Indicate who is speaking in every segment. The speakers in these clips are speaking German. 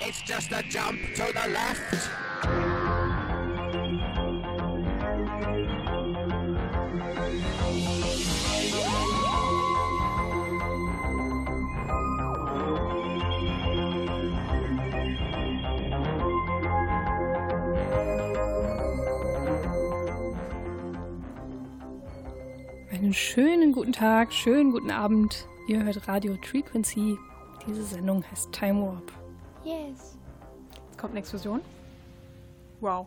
Speaker 1: It's just a jump to the left.
Speaker 2: Einen schönen guten Tag, schönen guten Abend. Ihr hört Radio Frequency. Diese Sendung heißt Time Warp.
Speaker 3: Yes.
Speaker 2: Jetzt kommt eine Explosion. Wow.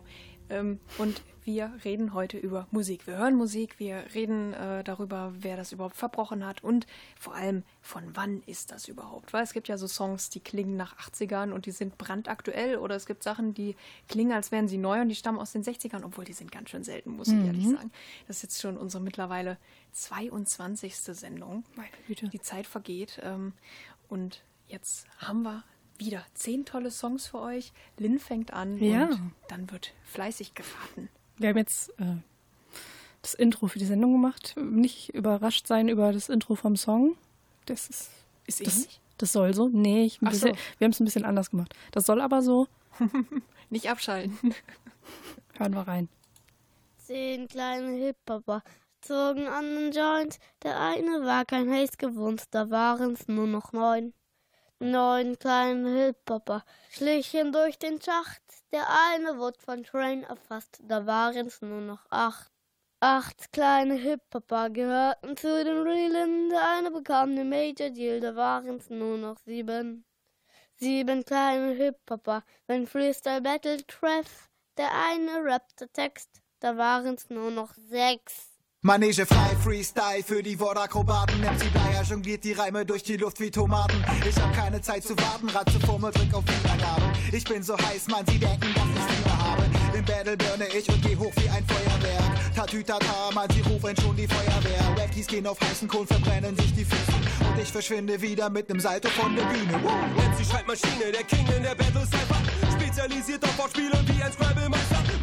Speaker 2: Ähm, und wir reden heute über Musik. Wir hören Musik, wir reden äh, darüber, wer das überhaupt verbrochen hat und vor allem, von wann ist das überhaupt? Weil es gibt ja so Songs, die klingen nach 80ern und die sind brandaktuell oder es gibt Sachen, die klingen, als wären sie neu und die stammen aus den 60ern, obwohl die sind ganz schön selten, muss ich
Speaker 3: Mhm.
Speaker 2: ehrlich sagen. Das ist jetzt schon unsere mittlerweile 22. Sendung.
Speaker 3: Meine Güte.
Speaker 2: Die Zeit vergeht ähm, und jetzt haben wir wieder zehn tolle Songs für euch. Lynn fängt an
Speaker 3: Ja.
Speaker 2: und dann wird fleißig geraten.
Speaker 3: Wir haben jetzt äh, das Intro für die Sendung gemacht. Nicht überrascht sein über das Intro vom Song. Das ist.
Speaker 2: Ist
Speaker 3: das,
Speaker 2: ähnlich?
Speaker 3: das soll so. Nee, ich, ein
Speaker 2: Ach
Speaker 3: bisschen,
Speaker 2: so.
Speaker 3: wir haben es ein bisschen anders gemacht. Das soll aber so.
Speaker 2: Nicht abschalten.
Speaker 3: Hören wir rein.
Speaker 4: Zehn kleine Hip-Hopper zogen an den Joint. Der eine war kein Haze gewohnt, da waren's nur noch neun. Neun kleine Hip-Hopper schlichen durch den Schacht. Der eine wurde von Train erfasst, da waren's nur noch acht. Acht kleine Hip-Hopper gehörten zu den Realen. Der eine bekam den Major Deal, da waren's nur noch sieben. Sieben kleine Hip-Hopper, wenn Freestyle Battle treff. Der eine rappte Text, da waren's nur noch sechs.
Speaker 5: Manege frei, Freestyle für die Wortakrobaten. MC Bleier jongliert die Reime durch die Luft wie Tomaten. Ich hab keine Zeit zu warten, Ratze Formel, drück auf Wiedergabe. Ich bin so heiß, man, sie denken, dass ich Fieber habe. Im Battle burne ich und geh hoch wie ein Feuerwerk. Tatütata, man, sie rufen schon die Feuerwehr. Wackies gehen auf heißen Kohlen, verbrennen sich die Füße. Und ich verschwinde wieder mit nem Salto von der Bühne. Wow.
Speaker 6: MC Schreibmaschine, der King in der Battle Cypher. Spezialisiert auf Wortspiele wie ein Scrabble-Meister.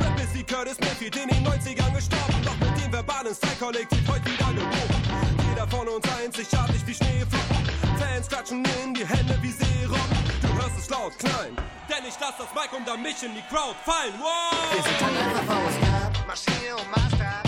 Speaker 6: Curtis Mayfield in den 90ern gestorben. Doch mit dem verbalen Style-Kollektiv heute wieder geboren. Jeder von uns einzigartig wie Schneeflocken. Fans klatschen in die Hände wie Seerocken. Du hörst es laut knallen, denn ich lass das Mic unter mich in die Crowd fallen. Wow!
Speaker 5: Wir sind Faust,
Speaker 1: Maschine und Master.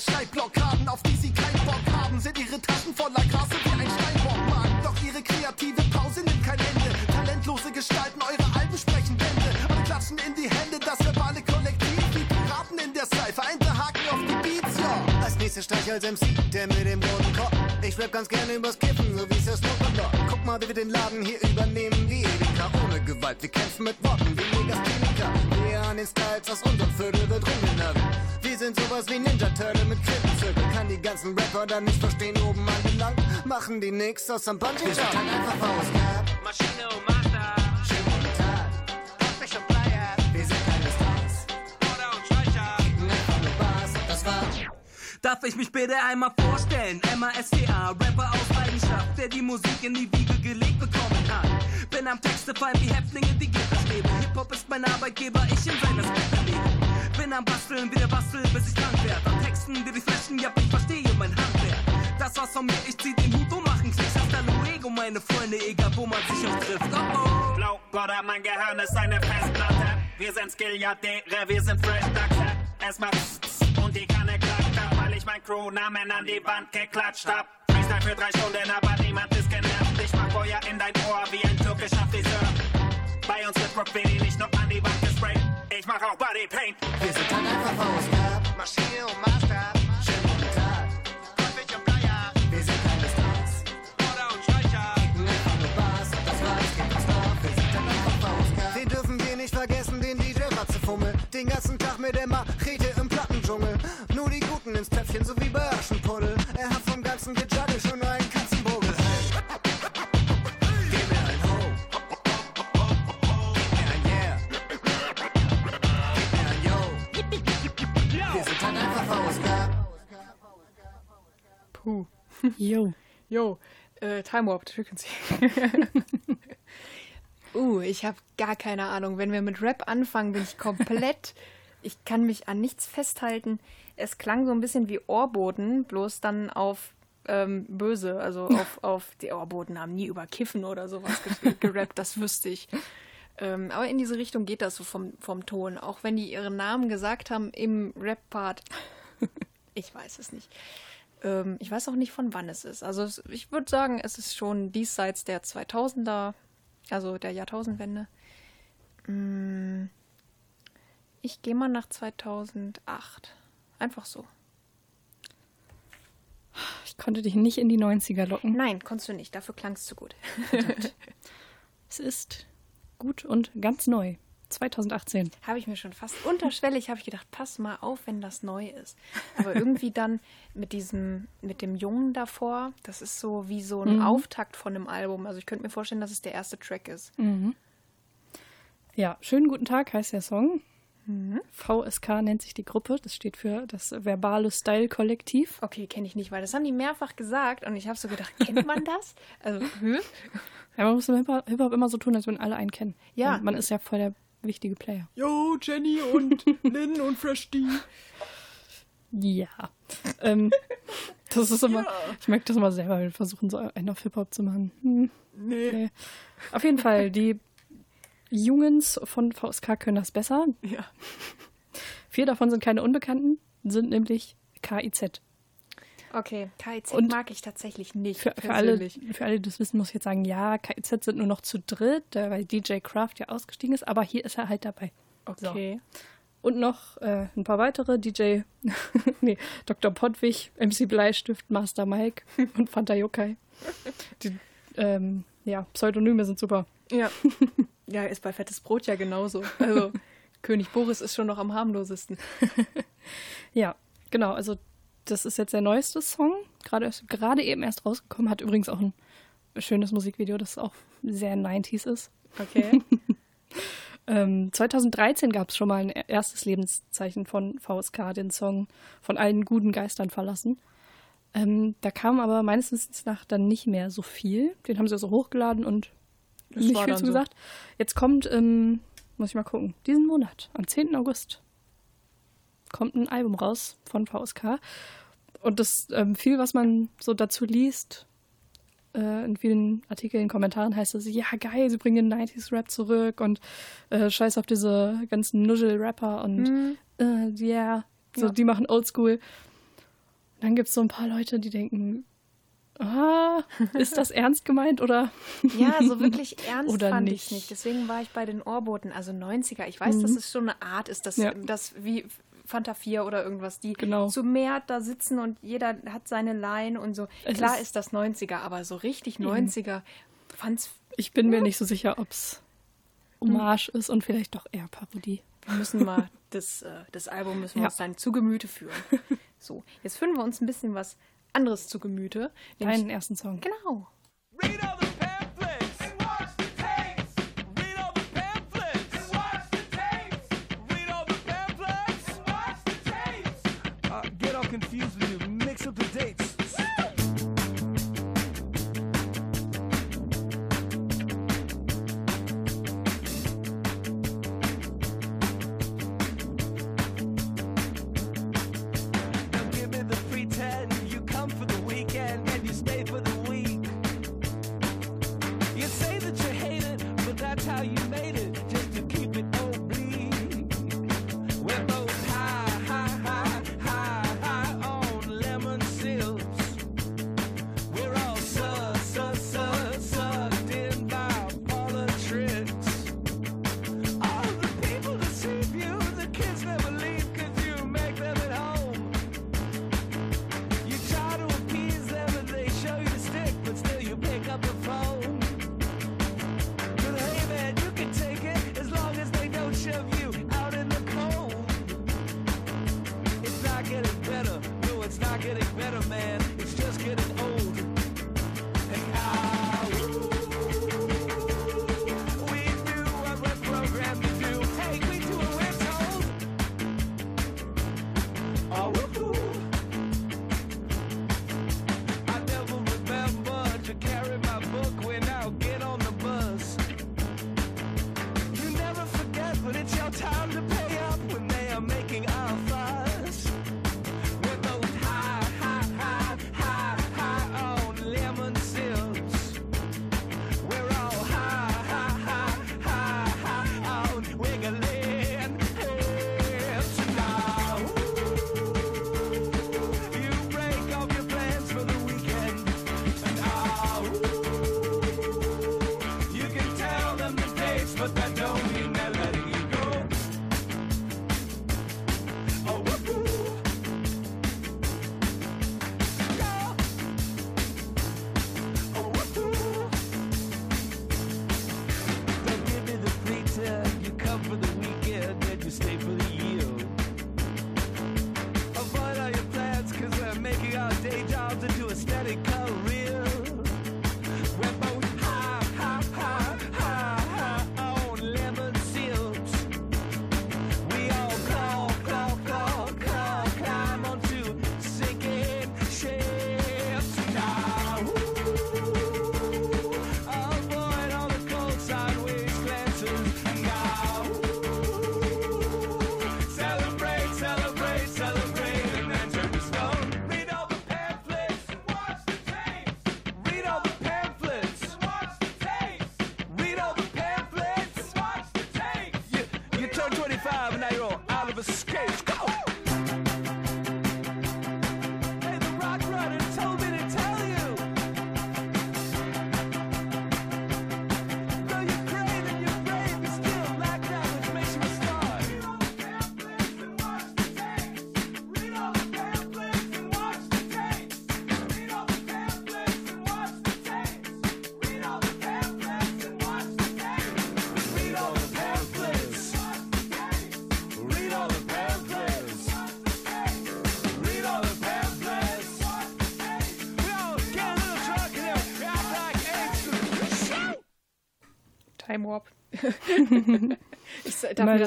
Speaker 5: Schreibblockaden, auf die sie keinen Bock haben, sind ihre Taschen voller Gras wie ein Steinbockmarkt. Doch ihre kreative Pause nimmt kein Ende. Talentlose Gestalten, eure Alben sprechen Bände. Alle klatschen in die Hände, das verbale Kollektiv. Wie Piraten in der paar Haken auf die Beats, ja. Als nächster Streich als MC, der mit dem roten Kopf. Ich rap ganz gerne übers Kiffen, so wie's der Snoop und Dogg. Guck mal, wie wir den Laden hier übernehmen, wie Edeka. Ohne Gewalt, wir kämpfen mit Worten wie Legastheniker. Wir an den Styles aus unserem Viertel wird rumgenörgelt. Wir sind sowas wie Ninja Turtle mit Klippenzirkel. Kann die ganzen Rapper dann nicht verstehen, oben angelangt. Machen die nix aus am Bungee Wir sind halt einfach Faust,
Speaker 1: Maschine und Master.
Speaker 5: Schönen guten Tag.
Speaker 1: Kaffee und Bleier.
Speaker 5: Wir sind keine Stars.
Speaker 1: Border und Streicher.
Speaker 5: Einfach nur Bass, das war's.
Speaker 7: Darf ich mich bitte einmal vorstellen? MASTA, Rapper aus Leidenschaft, der die Musik in die Wiege gelegt bekommen hat. Bin am Texte fallen wie Häftlinge, die Gitterstäbe. Hip-Hop ist mein Arbeitgeber, ich in seines Bett lebe. Bin am Basteln, wieder basteln, bis ich krank werd. An Texten, die die flashen, ja, ich verstehe mein Handwerk. Das war's von mir, ich zieh den Hut und mach einen Klicks. Hasta luego, meine Freunde, egal wo man sich auch trifft. Oh oh.
Speaker 8: Blau, Gott, mein Gehirn ist eine Festplatte. Wir sind Skilliardäre, wir sind Fresh Dachse. Es macht pss, pss und die Kanne klackt ab, weil ich mein Crewnamen an die Wand geklatscht hab. Freestyle für drei Stunden, aber niemand ist genervt. Ich mach Feuer in dein Ohr wie ein türkischer Friseur. Bei uns wird Graffiti nicht nur an die Wand gesprayt. Ich mach auch Bodypaint.
Speaker 5: Wir sind halt einfach Faust,
Speaker 1: Maschine und Master.
Speaker 5: Schönen guten Tag.
Speaker 1: Kaffee und Bleier.
Speaker 5: Wir sind keine Stars.
Speaker 1: Border und Streicher.
Speaker 5: Einfach nur Bass, das war's, gibt es drauf. Wir sind halt einfach Faust, Den dürfen wir nicht vergessen, den DJ Ratzefummel. Den ganzen Tag mit der
Speaker 3: Jo.
Speaker 2: Jo, äh, Time Warp Frequency. Uh, ich habe gar keine Ahnung. Wenn wir mit Rap anfangen, bin ich komplett. ich kann mich an nichts festhalten. Es klang so ein bisschen wie Ohrboten, bloß dann auf ähm, böse. Also auf, auf die Ohrboten haben nie über Kiffen oder sowas ge gerappt, das wüsste ich. Ähm, aber in diese Richtung geht das so vom, vom Ton. Auch wenn die ihren Namen gesagt haben im Rap-Part. Ich weiß es nicht. Ähm, ich weiß auch nicht, von wann es ist. Also es, ich würde sagen, es ist schon diesseits der 2000er, also der Jahrtausendwende. Mm, Ich gehe mal nach 2008. Einfach so.
Speaker 3: Ich konnte dich nicht in die 90er locken.
Speaker 2: Nein, konntest du nicht. Dafür klang es zu gut.
Speaker 3: Es ist gut und ganz neu. 2018.
Speaker 2: habe ich mir schon fast unterschwellig habe ich gedacht, pass mal auf, wenn das neu ist. Aber irgendwie dann mit diesem, mit dem Jungen davor, das ist so wie so ein Auftakt von einem Album. Also ich könnte mir vorstellen, dass es der erste Track ist.
Speaker 3: Ja, schönen guten Tag heißt der Song. VSK nennt sich die Gruppe. Das steht für das Verbale Style Kollektiv.
Speaker 2: Okay, kenne ich nicht, weil das haben die mehrfach gesagt und ich habe so gedacht, kennt man das? Also, hm?
Speaker 3: Ja, man muss im Hip-Hop Hip-Hop immer so tun, als würden alle einen kennen.
Speaker 2: Ja.
Speaker 3: Und man ist ja voll der wichtige Player.
Speaker 2: Yo, Jenny und Lynn und Fresh D.
Speaker 3: Ja. ähm, das ist immer, ich merke das immer selber, wir versuchen so einen auf Hip-Hop zu machen. Hm,
Speaker 2: Nee.
Speaker 3: nee. Auf jeden Fall, die Jungens von VSK können das besser.
Speaker 2: Ja.
Speaker 3: Vier davon sind keine Unbekannten, sind nämlich KIZ.
Speaker 2: Okay, KIZ
Speaker 3: Und
Speaker 2: mag ich tatsächlich nicht.
Speaker 3: Für, für, alle, für alle, die das wissen, muss ich jetzt sagen, ja, KIZ sind nur noch zu dritt, äh, weil DJ Kraft ja ausgestiegen ist, aber hier ist er halt dabei.
Speaker 2: Okay.
Speaker 3: Und noch äh, ein paar weitere, DJ, nee, Dr. Pottwig, MC Bleistift, Master Mike und Fanta Yokai. Die ähm, ja, Pseudonyme sind super.
Speaker 2: Ja. ja, ist bei Fettes Brot ja genauso. Also, König Boris ist schon noch am harmlosesten.
Speaker 3: Ja, genau, also das ist jetzt der neueste Song, gerade gerade eben erst rausgekommen, hat übrigens auch ein schönes Musikvideo, das auch sehr 90s ist.
Speaker 2: Okay.
Speaker 3: Ähm, 2013 gab es schon mal ein erstes Lebenszeichen von VSK, den Song von allen guten Geistern verlassen. Ähm, da kam aber meines Wissens nach dann nicht mehr so viel. Den haben sie also hochgeladen und
Speaker 2: Das
Speaker 3: nicht viel
Speaker 2: dann
Speaker 3: zu
Speaker 2: so.
Speaker 3: gesagt. Jetzt kommt, ähm, muss ich mal gucken, diesen Monat, am 10. August, kommt ein Album raus von VSK. Und das ähm, viel, was man so dazu liest, äh, in vielen Artikeln, Kommentaren heißt es, ja geil, sie bringen den 90s-Rap zurück und äh, scheiß auf diese ganzen Nuschel-Rapper und äh, yeah, so,
Speaker 2: Ja.
Speaker 3: die machen Oldschool. Dann gibt es so ein paar Leute, die denken, ah, ist das ernst gemeint oder?
Speaker 2: Ja, so wirklich ernst
Speaker 3: Oder
Speaker 2: fand
Speaker 3: nicht.
Speaker 2: ich nicht. Deswegen war ich bei den Ohrboten, also 90er. Ich weiß, dass es schon eine Art ist, dass
Speaker 3: Ja.
Speaker 2: das wie Fanta 4 oder irgendwas, die
Speaker 3: Genau.
Speaker 2: zu mehr da sitzen und jeder hat seine Line und so.
Speaker 3: Es
Speaker 2: Klar
Speaker 3: ist-
Speaker 2: ist, das 90er, aber so richtig 90er fand's.
Speaker 3: Ich bin mir nicht so sicher, ob es Hommage ist und vielleicht doch eher Parodie.
Speaker 2: Wir müssen mal das, äh, das Album müssen wir
Speaker 3: Ja.
Speaker 2: uns dann zu Gemüte führen. So, jetzt führen wir uns ein bisschen was anderes zu Gemüte.
Speaker 3: Deinen ersten Song.
Speaker 2: Genau.
Speaker 6: Read all the confused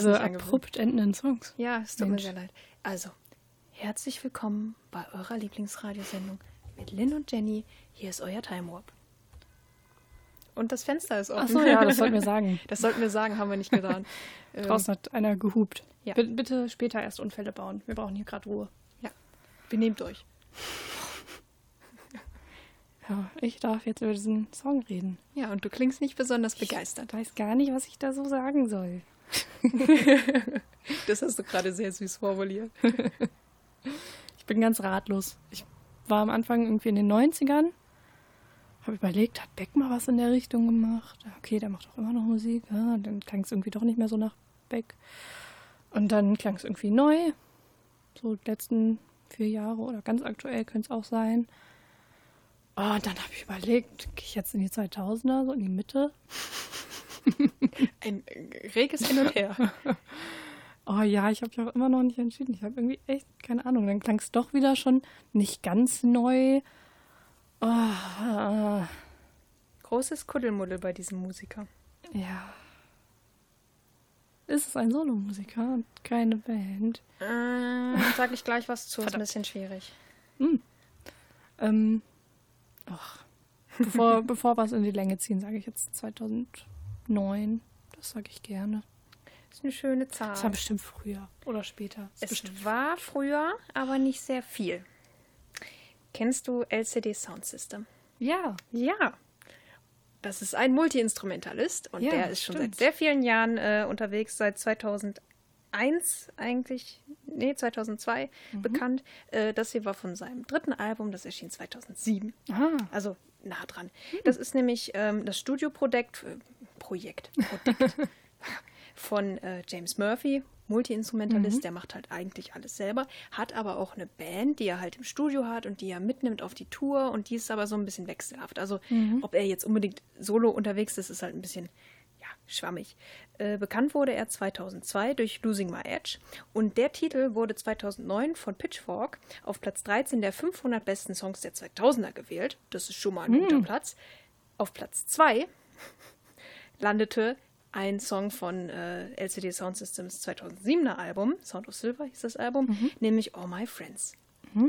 Speaker 3: diese
Speaker 2: angewöhnen.
Speaker 3: abrupt endenden Songs.
Speaker 2: Ja, es tut mir sehr leid. Also, herzlich willkommen bei eurer Lieblingsradiosendung mit Lynn und Jenny. Hier ist euer Time Warp. Und das Fenster ist offen.
Speaker 3: Achso, ja, das sollten wir sagen.
Speaker 2: Das sollten wir sagen, haben wir nicht getan.
Speaker 3: Draußen hat einer gehupt.
Speaker 2: Ja.
Speaker 3: Bi- Bitte später erst Unfälle bauen. Wir brauchen hier gerade Ruhe.
Speaker 2: ja, benehmt euch.
Speaker 3: Ja, ich darf jetzt über diesen Song reden.
Speaker 2: Ja, und du klingst nicht besonders begeistert.
Speaker 3: Ich weiß gar nicht, was ich da so sagen soll.
Speaker 2: Das hast du gerade sehr süß formuliert.
Speaker 3: Ich bin ganz ratlos. Ich war am Anfang irgendwie in den 90ern, habe überlegt, hat Beck mal was in der Richtung gemacht? Okay, der macht auch immer noch Musik. Ja, dann klang es irgendwie doch nicht mehr so nach Beck. Und dann klang es irgendwie neu. So die letzten vier Jahre oder ganz aktuell könnte es auch sein. Oh, und dann habe ich überlegt, gehe ich jetzt in die 2000er, so in die Mitte?
Speaker 2: Ein reges Hin und Her.
Speaker 3: Oh ja, ich habe mich auch immer noch nicht entschieden. Ich habe irgendwie echt keine Ahnung. Dann klang es doch wieder schon nicht ganz neu. Oh,
Speaker 2: Großes Kuddelmuddel bei diesem Musiker.
Speaker 3: ja. Ist es ein Solomusiker und keine Band?
Speaker 2: Äh, sag ich gleich was zu, ist ein bisschen schwierig.
Speaker 3: Ähm, ach, bevor, bevor wir es in die Länge ziehen, sage ich jetzt 2009. Das sage ich gerne.
Speaker 2: Ist eine schöne Zahl.
Speaker 3: Das war bestimmt früher oder später. Das
Speaker 2: Es war früher, aber nicht sehr viel. Kennst du LCD Sound System?
Speaker 3: Ja,
Speaker 2: Ja. Das ist ein Multiinstrumentalist und
Speaker 3: Ja,
Speaker 2: der ist schon
Speaker 3: stimmt.
Speaker 2: seit sehr vielen Jahren äh, unterwegs, seit 2001 eigentlich, nee, 2002
Speaker 3: Mhm.
Speaker 2: bekannt. Äh, das hier war von seinem dritten Album, das erschien 2007.
Speaker 3: Ah.
Speaker 2: Also nah dran. Das ist nämlich ähm, das Studioprojekt äh, Projekt, Projekt von äh, James Murphy, Multiinstrumentalist, der macht halt eigentlich alles selber, hat aber auch eine Band, die er halt im Studio hat und die er mitnimmt auf die Tour und die ist aber so ein bisschen wechselhaft. Also ob er jetzt unbedingt solo unterwegs ist, ist halt ein bisschen schwammig. Äh, bekannt wurde er 2002 durch Losing My Edge und der Titel wurde 2009 von Pitchfork auf Platz 13 der 500 besten Songs der 2000er gewählt. Das ist schon mal ein guter Platz. Auf Platz 2 landete ein Song von äh, LCD Sound Systems 2007er Album, Sound of Silver hieß das Album, nämlich All My Friends.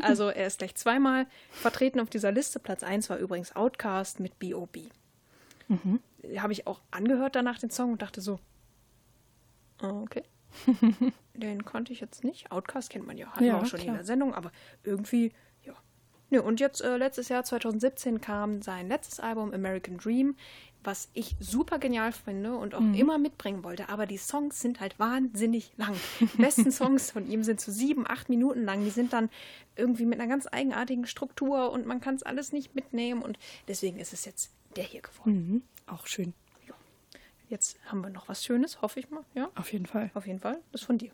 Speaker 2: Also er ist gleich zweimal vertreten auf dieser Liste. Platz 1 war übrigens Outcast mit B.O.B. Habe ich auch angehört danach den Song und dachte so, ah, okay. den konnte ich jetzt nicht. Outcast kennt man ja, hatten
Speaker 3: Ja,
Speaker 2: wir auch schon
Speaker 3: klar.
Speaker 2: in der Sendung, aber irgendwie, ja. Nö, und jetzt äh, letztes Jahr, 2017, kam sein letztes Album American Dream, was ich super genial finde und auch
Speaker 3: Mhm.
Speaker 2: immer mitbringen wollte. Aber die Songs sind halt wahnsinnig lang. Die besten Songs von ihm sind so sieben, acht Minuten lang. Die sind dann irgendwie mit einer ganz eigenartigen Struktur und man kann es alles nicht mitnehmen. Und deswegen ist es jetzt der hier geworden.
Speaker 3: Mhm. Auch schön.
Speaker 2: Jetzt haben wir noch was Schönes, hoffe ich mal. Ja,
Speaker 3: Auf jeden Fall.
Speaker 2: auf jeden Fall. Das von dir.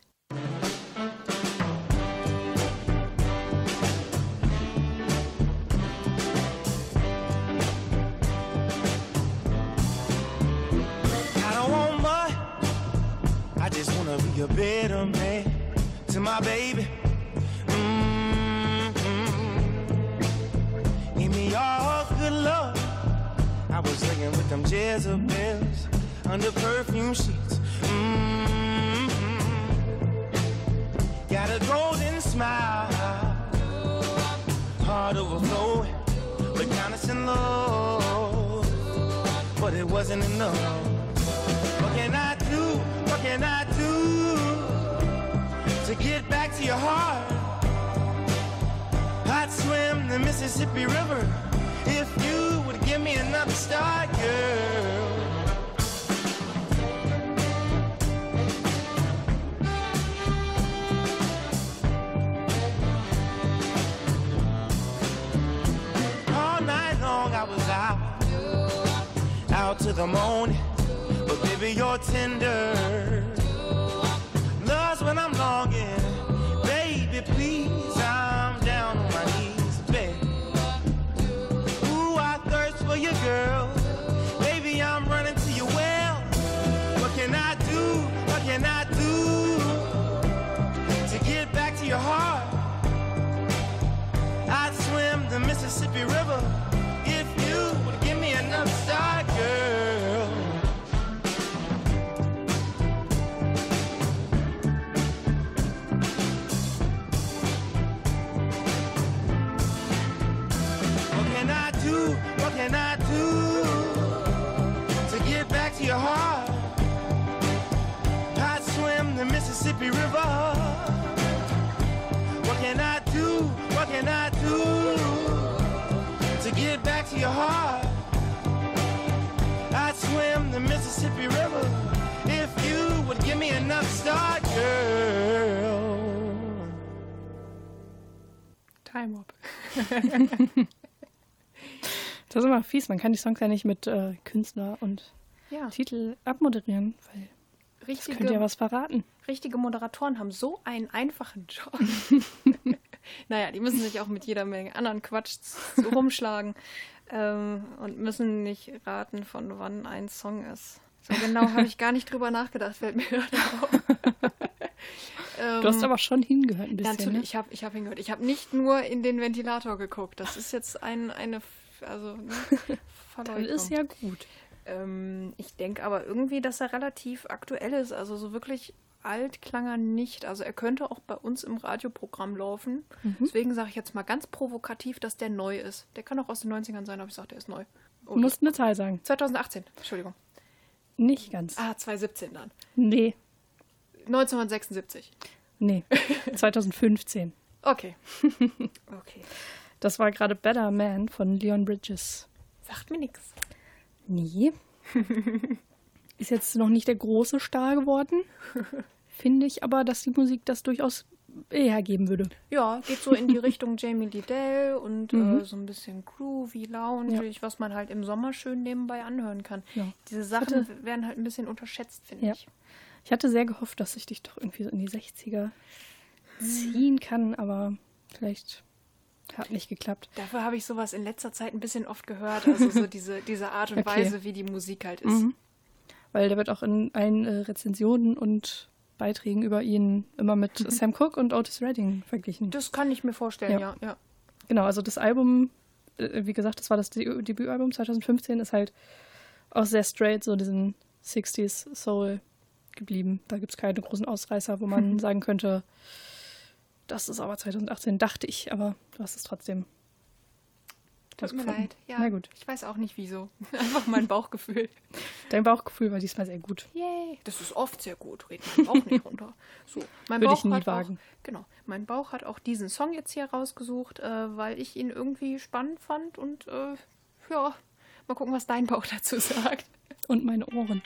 Speaker 5: Just wanna be a better man to my baby. Mm-hmm. Give me all good love. Was laying with them Jezebels under perfume sheets. Mm-hmm. Got a golden smile, heart overflowing, but kindness and love. But it wasn't enough. What can I do? What can I do to get back to your heart? I'd swim the Mississippi River if you would give me another start, girl.
Speaker 9: All night long I was out, out to the morning. But baby, you're tender. Love's when I'm longing. Baby, please girl. Baby, I'm running to your well. What can I do? What can I do to get back to your heart? I'd swim the Mississippi River Mississippi River. What can I do? What can I do to get back to your heart? I'd swim the Mississippi River if you would give me enough start, girl.
Speaker 2: Time Up.
Speaker 3: Das ist immer fies, man kann die Songs ja nicht mit äh, Künstler und
Speaker 2: Ja,
Speaker 3: Titel abmoderieren, weil das
Speaker 2: richtige,
Speaker 3: könnte ja was verraten.
Speaker 2: Richtige Moderatoren haben so einen einfachen Job. naja, die müssen sich auch mit jeder Menge anderen Quatsch so rumschlagen ähm, und müssen nicht raten, von wann ein Song ist. So genau habe ich gar nicht drüber nachgedacht, fällt mir gerade auf.
Speaker 3: Du hast aber schon hingehört ein bisschen,
Speaker 2: Natürlich,
Speaker 3: ne?
Speaker 2: ich habe ich hab hingehört. Ich habe nicht nur in den Ventilator geguckt. Das ist jetzt ein, eine, also, ne,
Speaker 3: Das
Speaker 2: Verleugnung.
Speaker 3: ist ja gut.
Speaker 2: Ähm, ich denke aber irgendwie, dass er relativ aktuell ist. Also so wirklich alt klang er nicht. Also er könnte auch bei uns im Radioprogramm laufen.
Speaker 3: Mhm.
Speaker 2: Deswegen sage ich jetzt mal ganz provokativ, dass der neu ist. Der kann auch aus den 90ern sein, aber ich sage, der ist neu.
Speaker 3: Du musst eine Zahl sagen.
Speaker 2: 2018, Entschuldigung.
Speaker 3: Nicht ganz.
Speaker 2: Ah, 2017 dann.
Speaker 3: Nee,
Speaker 2: 1976.
Speaker 3: nee. 2015.
Speaker 2: Okay. Okay.
Speaker 3: Das war gerade Better Man von Leon Bridges.
Speaker 2: Sagt mir nichts.
Speaker 3: Nee. Ist jetzt noch nicht der große Star geworden. Finde ich aber, dass die Musik das durchaus hergeben würde.
Speaker 2: Ja, geht so in die Richtung Jamie Liddell und
Speaker 3: Mhm.
Speaker 2: äh, so ein bisschen groovy, loungeig, was man halt im Sommer schön nebenbei anhören kann.
Speaker 3: Ja.
Speaker 2: Diese Sachen werden halt ein bisschen unterschätzt, finde
Speaker 3: Ja.
Speaker 2: ich.
Speaker 3: Ich hatte sehr gehofft, dass ich dich doch irgendwie so in die 60er ziehen kann, aber vielleicht hat nicht geklappt.
Speaker 2: Dafür habe ich sowas in letzter Zeit ein bisschen oft gehört, also so diese, diese Art und
Speaker 3: Okay.
Speaker 2: Weise, wie die Musik halt ist.
Speaker 3: Mhm. Weil der wird auch in allen äh, Rezensionen und Beiträgen über ihn immer mit Sam Cooke und Otis Redding verglichen.
Speaker 2: Das kann ich mir vorstellen,
Speaker 3: Ja.
Speaker 2: ja. ja.
Speaker 3: Genau, also das Album, äh, wie gesagt, das war das Debü- Debütalbum 2015, ist halt auch sehr straight, so diesen 60s Soul geblieben. Da gibt es keine großen Ausreißer, wo man sagen könnte, das ist aber 2018, dachte ich, aber du hast es trotzdem.
Speaker 2: Tut mir leid. Ja,
Speaker 3: Na gut.
Speaker 2: Ich weiß auch nicht wieso. Einfach mein Bauchgefühl.
Speaker 3: Dein Bauchgefühl war diesmal sehr gut.
Speaker 2: Yay. Das ist oft sehr gut. Red meinen Bauch nicht runter. So, mein
Speaker 3: Würde
Speaker 2: Bauch
Speaker 3: ich nie
Speaker 2: hat
Speaker 3: wagen.
Speaker 2: Auch, genau. Mein Bauch hat auch diesen Song jetzt hier rausgesucht, äh, weil ich ihn irgendwie spannend fand und äh, ja, mal gucken, was dein Bauch dazu sagt.
Speaker 3: Und meine Ohren.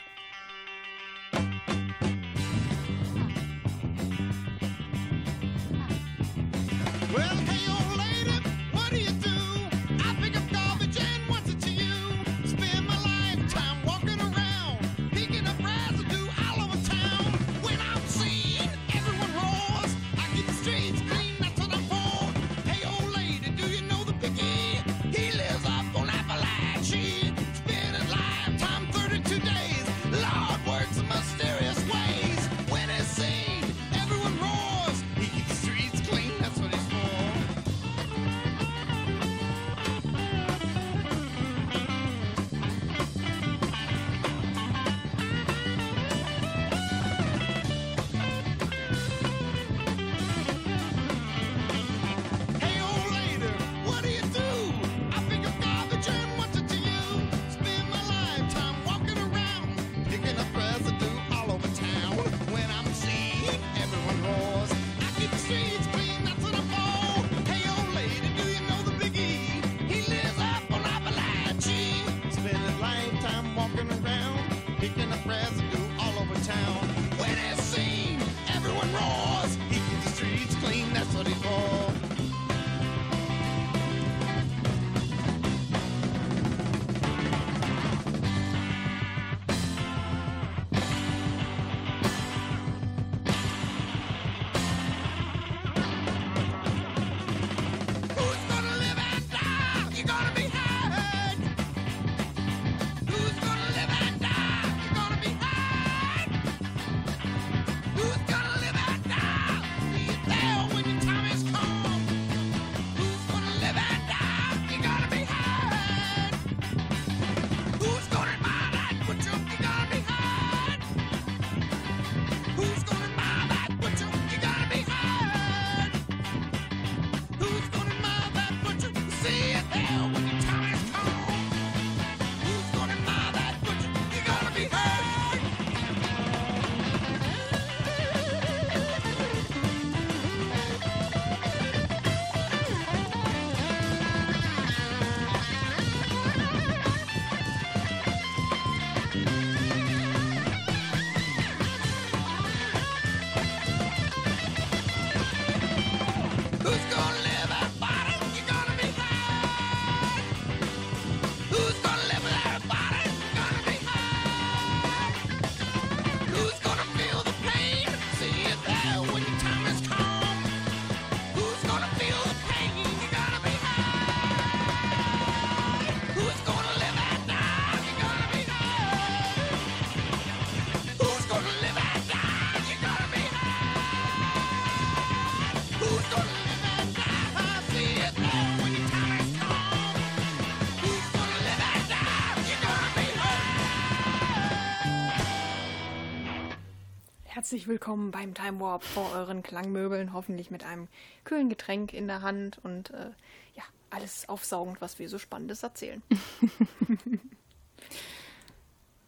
Speaker 2: Herzlich willkommen beim Time Warp vor euren Klangmöbeln, hoffentlich mit einem kühlen Getränk in der Hand und äh, ja, alles aufsaugend, was wir so Spannendes erzählen.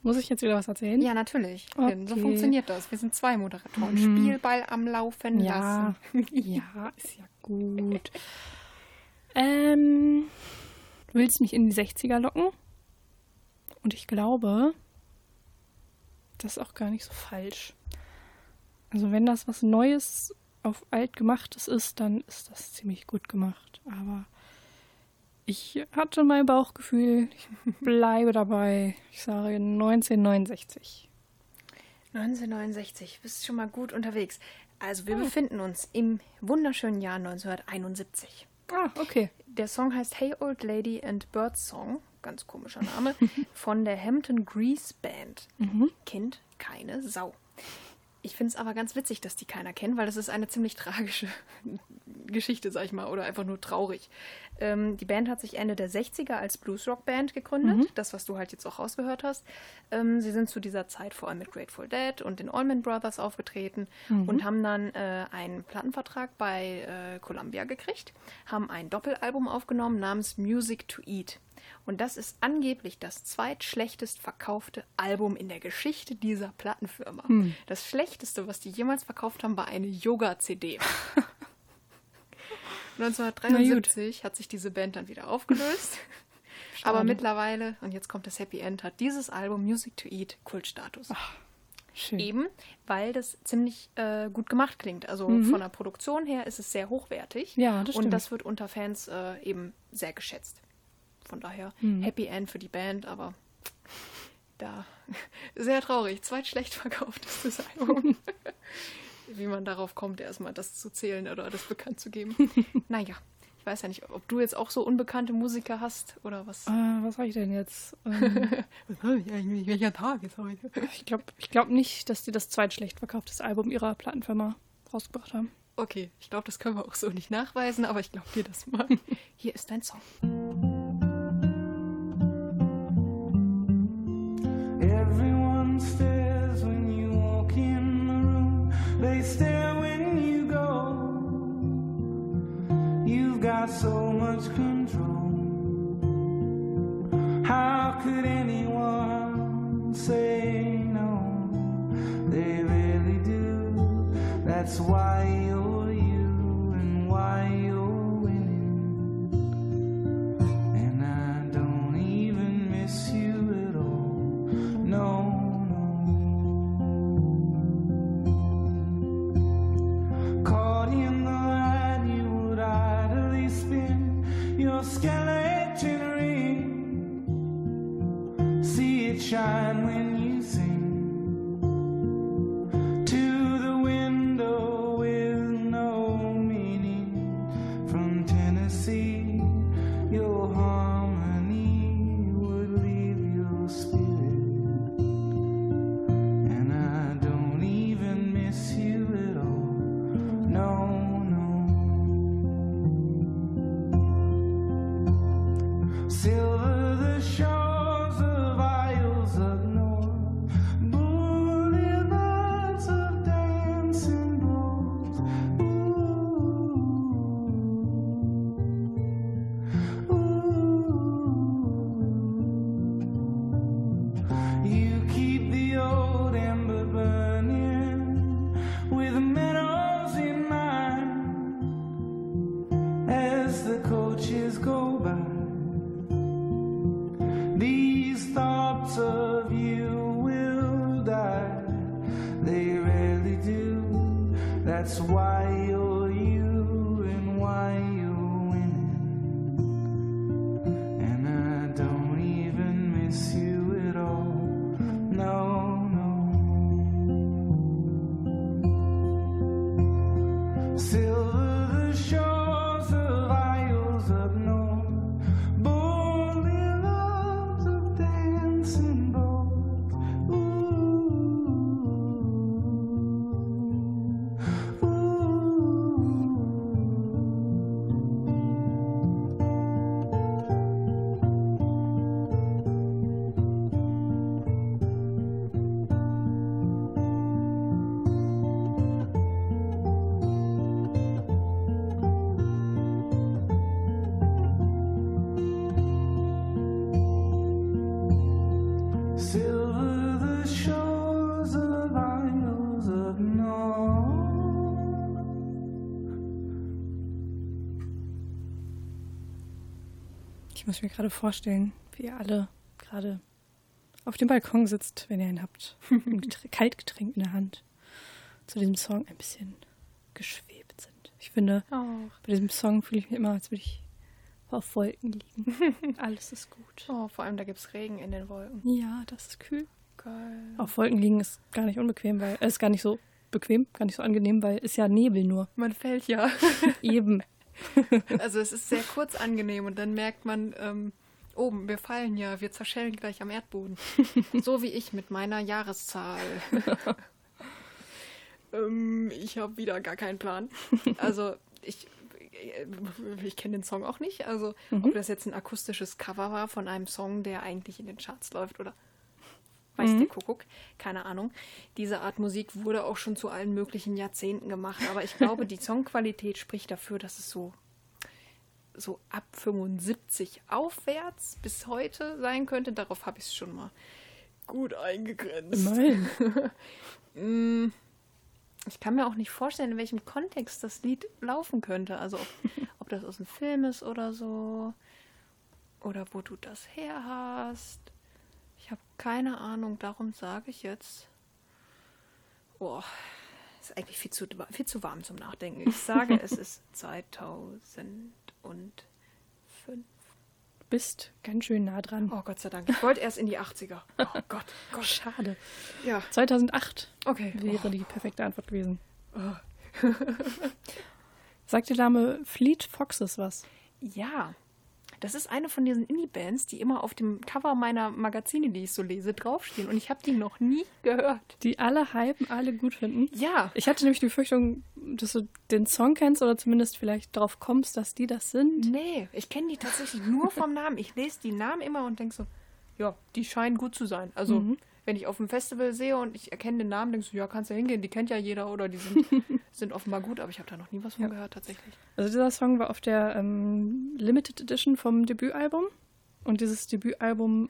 Speaker 3: Muss ich jetzt wieder was erzählen?
Speaker 2: Ja, natürlich. So
Speaker 3: Okay. Mhm.
Speaker 2: funktioniert das. Wir sind zwei Moderatoren. Spielball am Laufen
Speaker 3: Ja,
Speaker 2: lassen.
Speaker 3: ja, ist ja gut. Ähm, du willst mich in die 60er locken? Und ich glaube, das ist auch gar nicht so falsch. Also wenn das was Neues auf alt gemachtes ist, dann ist das ziemlich gut gemacht. Aber ich hatte mein Bauchgefühl, ich bleibe dabei. Ich sage 1969.
Speaker 2: 1969, bist schon mal gut unterwegs. Also wir befinden uns im wunderschönen Jahr 1971.
Speaker 3: Ah, okay.
Speaker 2: Der Song heißt Hey Old Lady and Bird Song, ganz komischer Name, von der Hampton Grease Band. Kennt keine Sau. Ich finde es aber ganz witzig, dass die keiner kennt, weil das ist eine ziemlich tragische Geschichte, sag ich mal, oder einfach nur traurig. Ähm, die Band hat sich Ende der 60er als Bluesrock-Band gegründet, das, was du halt jetzt auch rausgehört hast. Ähm, sie sind zu dieser Zeit vor allem mit Grateful Dead und den Allman Brothers aufgetreten und haben dann äh, einen Plattenvertrag bei äh, Columbia gekriegt, haben ein Doppelalbum aufgenommen namens Music to Eat. Und das ist angeblich das zweitschlechtest verkaufte Album in der Geschichte dieser Plattenfirma. Das schlechteste, was die jemals verkauft haben, war eine Yoga-CD. 1973 hat sich diese Band dann wieder aufgelöst. Aber mittlerweile, und jetzt kommt das Happy End, hat dieses Album Music to Eat Kultstatus.
Speaker 3: Schön.
Speaker 2: Eben, weil das ziemlich äh, gut gemacht klingt. Also von der Produktion her ist es sehr hochwertig.
Speaker 3: Ja, das
Speaker 2: Und
Speaker 3: stimmt.
Speaker 2: das wird unter Fans äh, eben sehr geschätzt. Von daher Happy End für die Band, aber da sehr traurig. Zweitschlecht verkauft ist das Album. Wie man darauf kommt, erstmal das zu zählen oder das bekannt zu geben. naja, ich weiß ja nicht, ob du jetzt auch so unbekannte Musiker hast oder was.
Speaker 3: Äh, was sag ich denn jetzt? Ähm,
Speaker 2: Was habe ich eigentlich? Welcher Tag ist heute?
Speaker 3: ich glaube ich glaub nicht, dass die das zweitschlecht verkauftes Album ihrer Plattenfirma rausgebracht haben.
Speaker 2: Okay, ich glaube, das können wir auch so nicht nachweisen, aber ich glaube dir das mal. Hier ist dein Song.
Speaker 10: Stares when you walk in the room. They stare when you go. You've got so much control. How could anyone say no? They really do. That's why you shine when
Speaker 3: Ich muss mir gerade vorstellen, wie ihr alle gerade auf dem Balkon sitzt, wenn ihr einen habt. Ein Getränk- Kaltgetränk in der Hand. Zu diesem Song ein bisschen geschwebt sind. Ich finde,
Speaker 2: Oh.
Speaker 3: bei diesem Song fühle ich mich immer, als würde ich auf Wolken liegen. Alles ist gut.
Speaker 2: oh, vor allem da gibt es Regen in den Wolken.
Speaker 3: Ja, das ist kühl.
Speaker 2: Geil.
Speaker 3: Auf Wolken liegen ist gar nicht unbequem, weil es ist gar nicht so bequem, gar nicht so angenehm, weil es ja Nebel nur.
Speaker 2: Man fällt ja.
Speaker 3: Eben.
Speaker 2: Also es ist sehr kurz angenehm und dann merkt man, ähm, oben, wir fallen ja, wir zerschellen gleich am Erdboden. so wie ich mit meiner Jahreszahl. ähm, ich habe wieder gar keinen Plan. Also ich, ich kenne den Song auch nicht. Also ob das jetzt ein akustisches Cover war von einem Song, der eigentlich in den Charts läuft oder weiß der Kuckuck, keine Ahnung. Diese Art Musik wurde auch schon zu allen möglichen Jahrzehnten gemacht, aber ich glaube, die Songqualität spricht dafür, dass es so so ab 75 aufwärts bis heute sein könnte. Darauf habe ich es schon mal gut eingegrenzt.
Speaker 3: Immerhin.
Speaker 2: Mm, Ich kann mir auch nicht vorstellen, in welchem Kontext das Lied laufen könnte. Also ob, ob das aus einem Film ist oder so. Oder wo du das her hast. Keine Ahnung, darum sage ich jetzt. Boah, ist eigentlich viel zu, viel zu warm zum Nachdenken. Ich sage, es ist 2005.
Speaker 3: Du bist ganz schön nah dran.
Speaker 2: Oh Gott sei Dank. Ich wollte erst in die 80er. Oh Gott, Gott.
Speaker 3: Schade.
Speaker 2: Ja,
Speaker 3: 2008
Speaker 2: okay.
Speaker 3: wäre die perfekte Antwort gewesen.
Speaker 2: Oh.
Speaker 3: Sagt die Dame Fleet Foxes was?
Speaker 2: Ja, das ist eine von diesen Indie-Bands, die immer auf dem Cover meiner Magazine, die ich so lese, draufstehen. Und ich habe die noch nie gehört.
Speaker 3: Die alle hypen, alle gut finden.
Speaker 2: Ja,
Speaker 3: Ich hatte nämlich die Befürchtung, dass du den Song kennst oder zumindest vielleicht darauf kommst, dass die das sind.
Speaker 2: nee, ich kenne die tatsächlich nur vom Namen. Ich lese die Namen immer und denke so, ja, die scheinen gut zu sein. Also, wenn ich auf dem Festival sehe und ich erkenne den Namen, denkst du, ja, kannst du hingehen, die kennt ja jeder oder die sind, sind offenbar gut, aber ich habe da noch nie was von gehört tatsächlich.
Speaker 3: Also dieser Song war auf der ähm, Limited Edition vom Debütalbum. Und dieses Debütalbum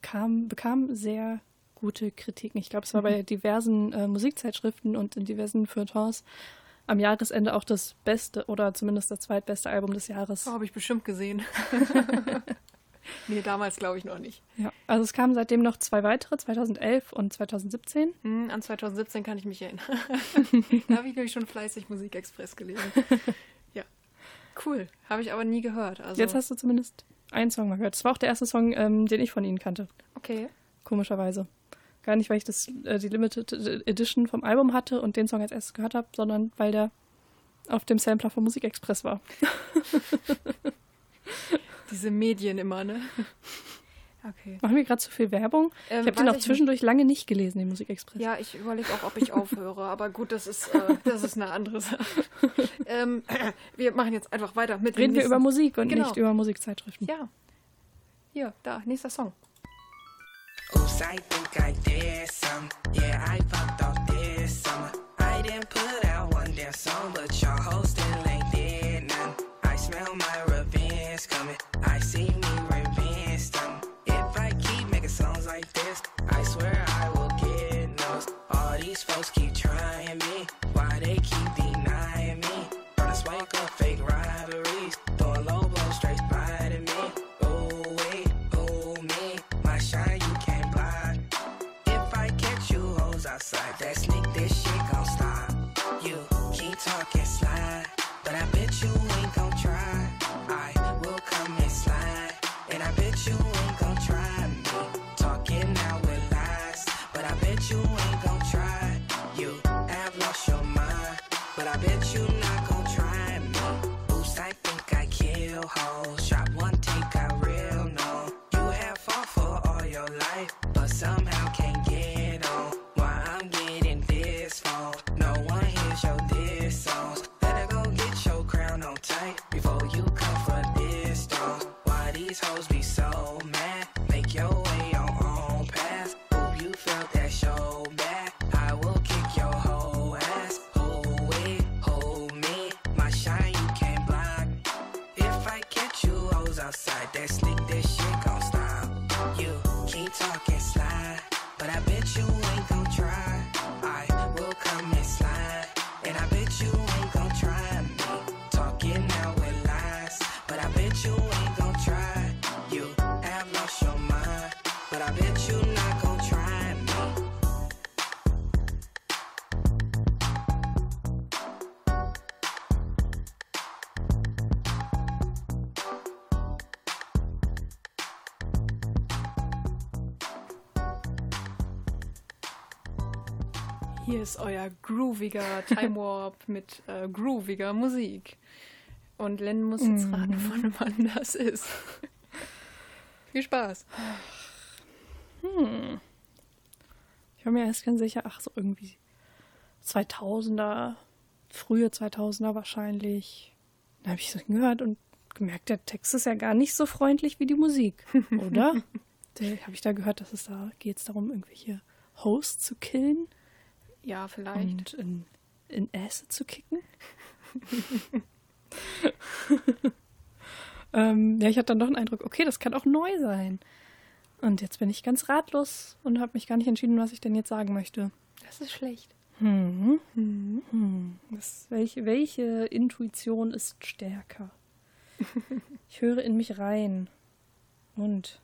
Speaker 3: kam, bekam sehr gute Kritiken. Ich glaube, es war bei diversen äh, Musikzeitschriften und in diversen Feuilletons am Jahresende auch das beste oder zumindest das zweitbeste Album des Jahres.
Speaker 2: Oh, habe ich bestimmt gesehen. nee, damals glaube ich noch nicht.
Speaker 3: Ja, also es kamen seitdem noch zwei weitere, 2011 und 2017.
Speaker 2: Hm, an 2017 kann ich mich erinnern. da habe ich nämlich schon fleißig Musikexpress gelesen. Ja, cool. Habe ich aber nie gehört. Also,
Speaker 3: Jetzt hast du zumindest einen Song mal gehört. Das war auch der erste Song, ähm, den ich von ihnen kannte.
Speaker 2: okay.
Speaker 3: Komischerweise. Gar nicht, weil ich das, äh, die Limited Edition vom Album hatte und den Song als erstes gehört habe, sondern weil der auf dem Sampler von Musikexpress war.
Speaker 2: Diese Medien immer, ne? Okay.
Speaker 3: Machen wir gerade zu viel Werbung?
Speaker 2: Ähm,
Speaker 3: ich habe den auch zwischendurch lange nicht gelesen, den Musikexpress.
Speaker 2: Ja, ich überlege auch, ob ich aufhöre, aber gut, das ist, äh, das ist eine andere Sache. ähm, wir machen jetzt einfach weiter mit dem
Speaker 3: Reden wir über Musik und
Speaker 2: Genau.
Speaker 3: nicht über Musikzeitschriften.
Speaker 2: Ja. Hier, da, nächster Song.
Speaker 11: Oops, I think I did some. Yeah, I popped off this summer. I didn't put out one damn song, but y'all hoes still ain't did none. I smell my revenge coming. I see me
Speaker 2: ist euer grooviger Time Warp mit äh, grooviger Musik. Und Len muss jetzt
Speaker 12: Mhm.
Speaker 2: raten, von wann das ist. Viel Spaß.
Speaker 12: Hm. Ich war mir erst ganz sicher, ach, so irgendwie 2000er, frühe 2000er wahrscheinlich. Dann habe ich so hingehört und gemerkt, der Text ist ja gar nicht so freundlich wie die Musik, oder? Habe ich da gehört, dass es da geht darum, irgendwelche Hosts zu killen
Speaker 2: Ja, vielleicht.
Speaker 12: und in, in Acid zu kicken? ähm, ja, ich hatte dann doch den Eindruck, okay, das kann auch neu sein. Und jetzt bin ich ganz ratlos und habe mich gar nicht entschieden, was ich denn jetzt sagen möchte.
Speaker 2: Das ist schlecht.
Speaker 12: Hm. Hm. Das, welche, welche Intuition ist stärker? Ich höre in mich rein. Und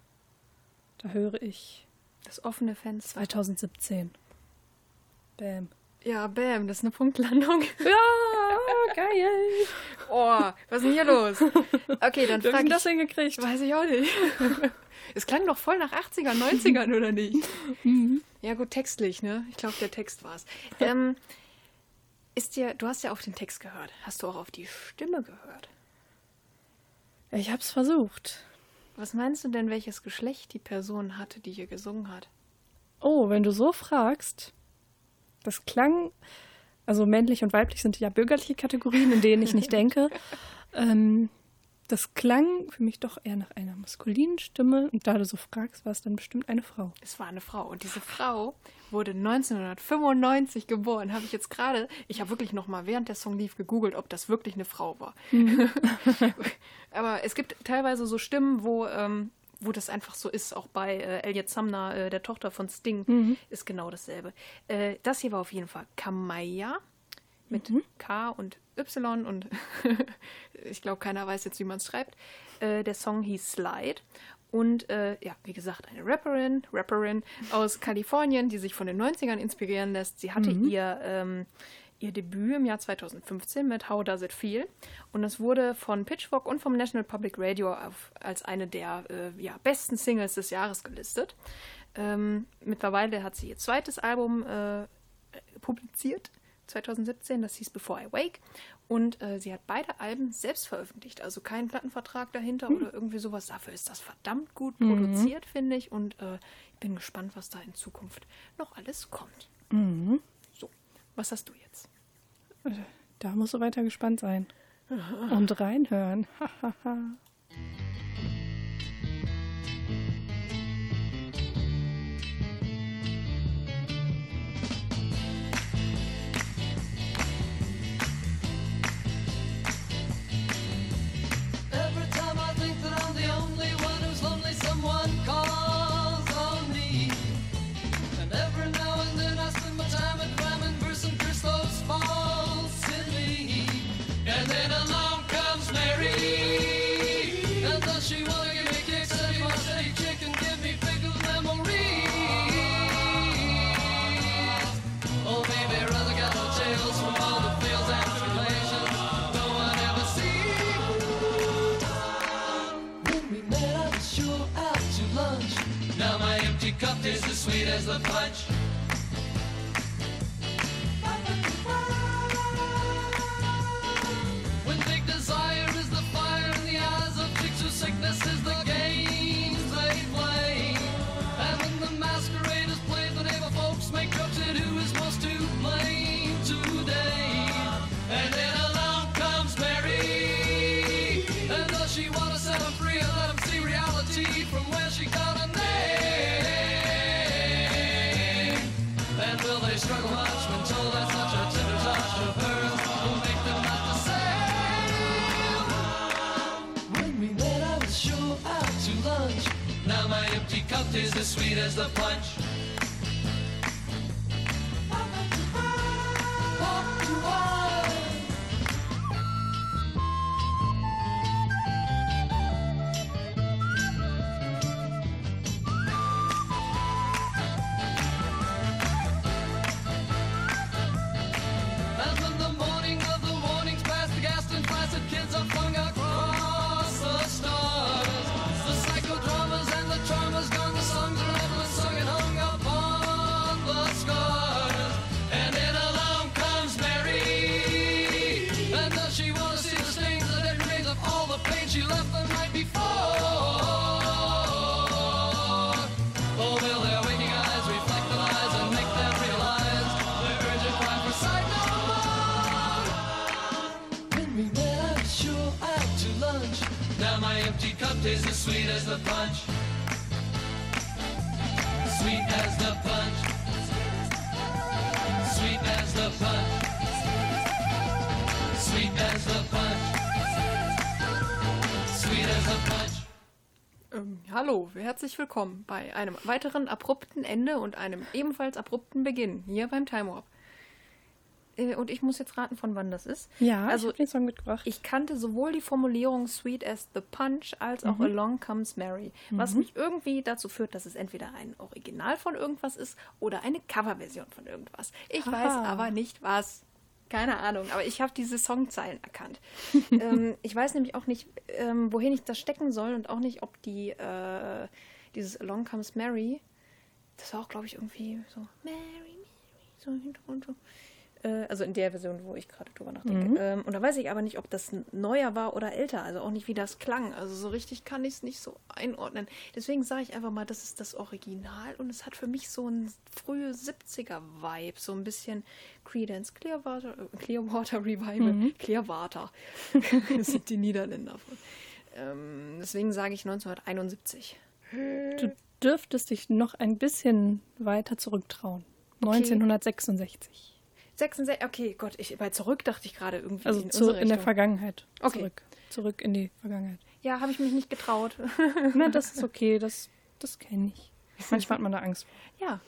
Speaker 12: da höre ich
Speaker 2: Das offene Fenster.
Speaker 12: 2017. Bam.
Speaker 2: Ja, bam, das ist eine Punktlandung.
Speaker 12: Ja, geil.
Speaker 2: Oh, was ist denn hier los? Okay, dann frage
Speaker 12: du das
Speaker 2: ich.
Speaker 12: hingekriegt?
Speaker 2: Weiß ich auch nicht. Es klang doch voll nach 80ern, 90ern, oder nicht? Ja, gut, textlich, ne? Ich glaube, der Text war's. Ähm, ist dir, du hast ja auf den Text gehört. Hast du auch auf die Stimme gehört?
Speaker 12: Ich hab's versucht.
Speaker 2: Was meinst du denn, welches Geschlecht die Person hatte, die hier gesungen hat?
Speaker 12: Oh, wenn du so fragst, das klang, also männlich und weiblich sind ja bürgerliche Kategorien, in denen ich nicht denke. Ähm, das klang für mich doch eher nach einer maskulinen Stimme. Und da du so fragst, war es dann bestimmt eine Frau.
Speaker 2: Es war eine Frau. Und diese Frau wurde 1995 geboren. Habe ich jetzt gerade, ich habe wirklich noch mal während der Song lief gegoogelt, ob das wirklich eine Frau war. Aber es gibt teilweise so Stimmen, wo, ähm, wo das einfach so ist. Auch bei äh, Elliot Sumner, äh, der Tochter von Sting, ist genau dasselbe. Äh, das hier war auf jeden Fall Kamaya mit K und Y und ich glaube, keiner weiß jetzt, wie man es schreibt. Äh, der Song hieß Slide. Und äh, ja, wie gesagt, eine Rapperin, Rapperin aus Kalifornien, die sich von den 90ern inspirieren lässt. Sie hatte ihr, ähm, ihr Debüt im Jahr 2015 mit How Does It Feel? Und es wurde von Pitchfork und vom National Public Radio auf, als eine der äh, ja, besten Singles des Jahres gelistet. Ähm, mittlerweile hat sie ihr zweites Album äh, publiziert, 2017, das hieß Before I Wake. Und äh, sie hat beide Alben selbst veröffentlicht, also keinen Plattenvertrag dahinter oder irgendwie sowas. Dafür ist das verdammt gut produziert, finde ich. Und äh, ich bin gespannt, was da in Zukunft noch alles kommt. So, was hast du jetzt?
Speaker 12: Da musst du weiter gespannt sein. Und reinhören.
Speaker 13: Tastes as sweet as the punch. Sweet as the punch.
Speaker 12: Sweet as the punch. Sweet as the punch. Sweet as the punch.
Speaker 2: Ähm, hallo, herzlich willkommen bei einem weiteren abrupten Ende und einem ebenfalls abrupten Beginn hier beim Time Warp. Äh, Und ich muss jetzt raten, von wann das ist.
Speaker 3: Ja,
Speaker 2: also
Speaker 3: ich habe den Song mitgebracht.
Speaker 2: ich kannte sowohl die Formulierung Sweet as the Punch als auch
Speaker 3: Mhm.
Speaker 2: Along Comes Mary, was
Speaker 3: Mhm.
Speaker 2: mich irgendwie dazu führt, dass es entweder ein Original von irgendwas ist oder eine Coverversion von irgendwas. Ich
Speaker 3: Aha.
Speaker 2: weiß aber nicht was. Keine Ahnung, aber ich habe diese Songzeilen erkannt. ähm, ich weiß nämlich auch nicht, ähm, wohin ich das stecken soll und auch nicht, ob die äh, dieses Along Comes Mary, das war auch, glaube ich, irgendwie so Mary, Mary, so im Hintergrund so. Äh, also in der Version, wo ich gerade drüber nachdenke.
Speaker 3: Mhm.
Speaker 2: Ähm, und da weiß ich aber nicht, ob das neuer war oder älter, also auch nicht, wie das klang. Also so richtig kann ich es nicht so einordnen. Deswegen sage ich einfach mal, das ist das Original und es hat für mich so ein frühe 70er-Vibe, so ein bisschen Credence Clearwater, äh, Clearwater Revival,
Speaker 3: Mhm.
Speaker 2: Clearwater. das sind die Niederländer. Ähm, deswegen sage ich 1971.
Speaker 3: Du dürftest dich noch ein bisschen weiter zurücktrauen. 1966.
Speaker 2: 66, okay, Gott, ich, bei zurück dachte ich gerade irgendwie
Speaker 3: Also
Speaker 2: in,
Speaker 3: zu, in der. Vergangenheit.
Speaker 2: Okay.
Speaker 3: Zurück. Zurück in die Vergangenheit.
Speaker 2: Ja, habe ich mich nicht getraut.
Speaker 3: Na, das ist okay, das, das kenne ich. Manchmal hat man da Angst.
Speaker 2: Ja.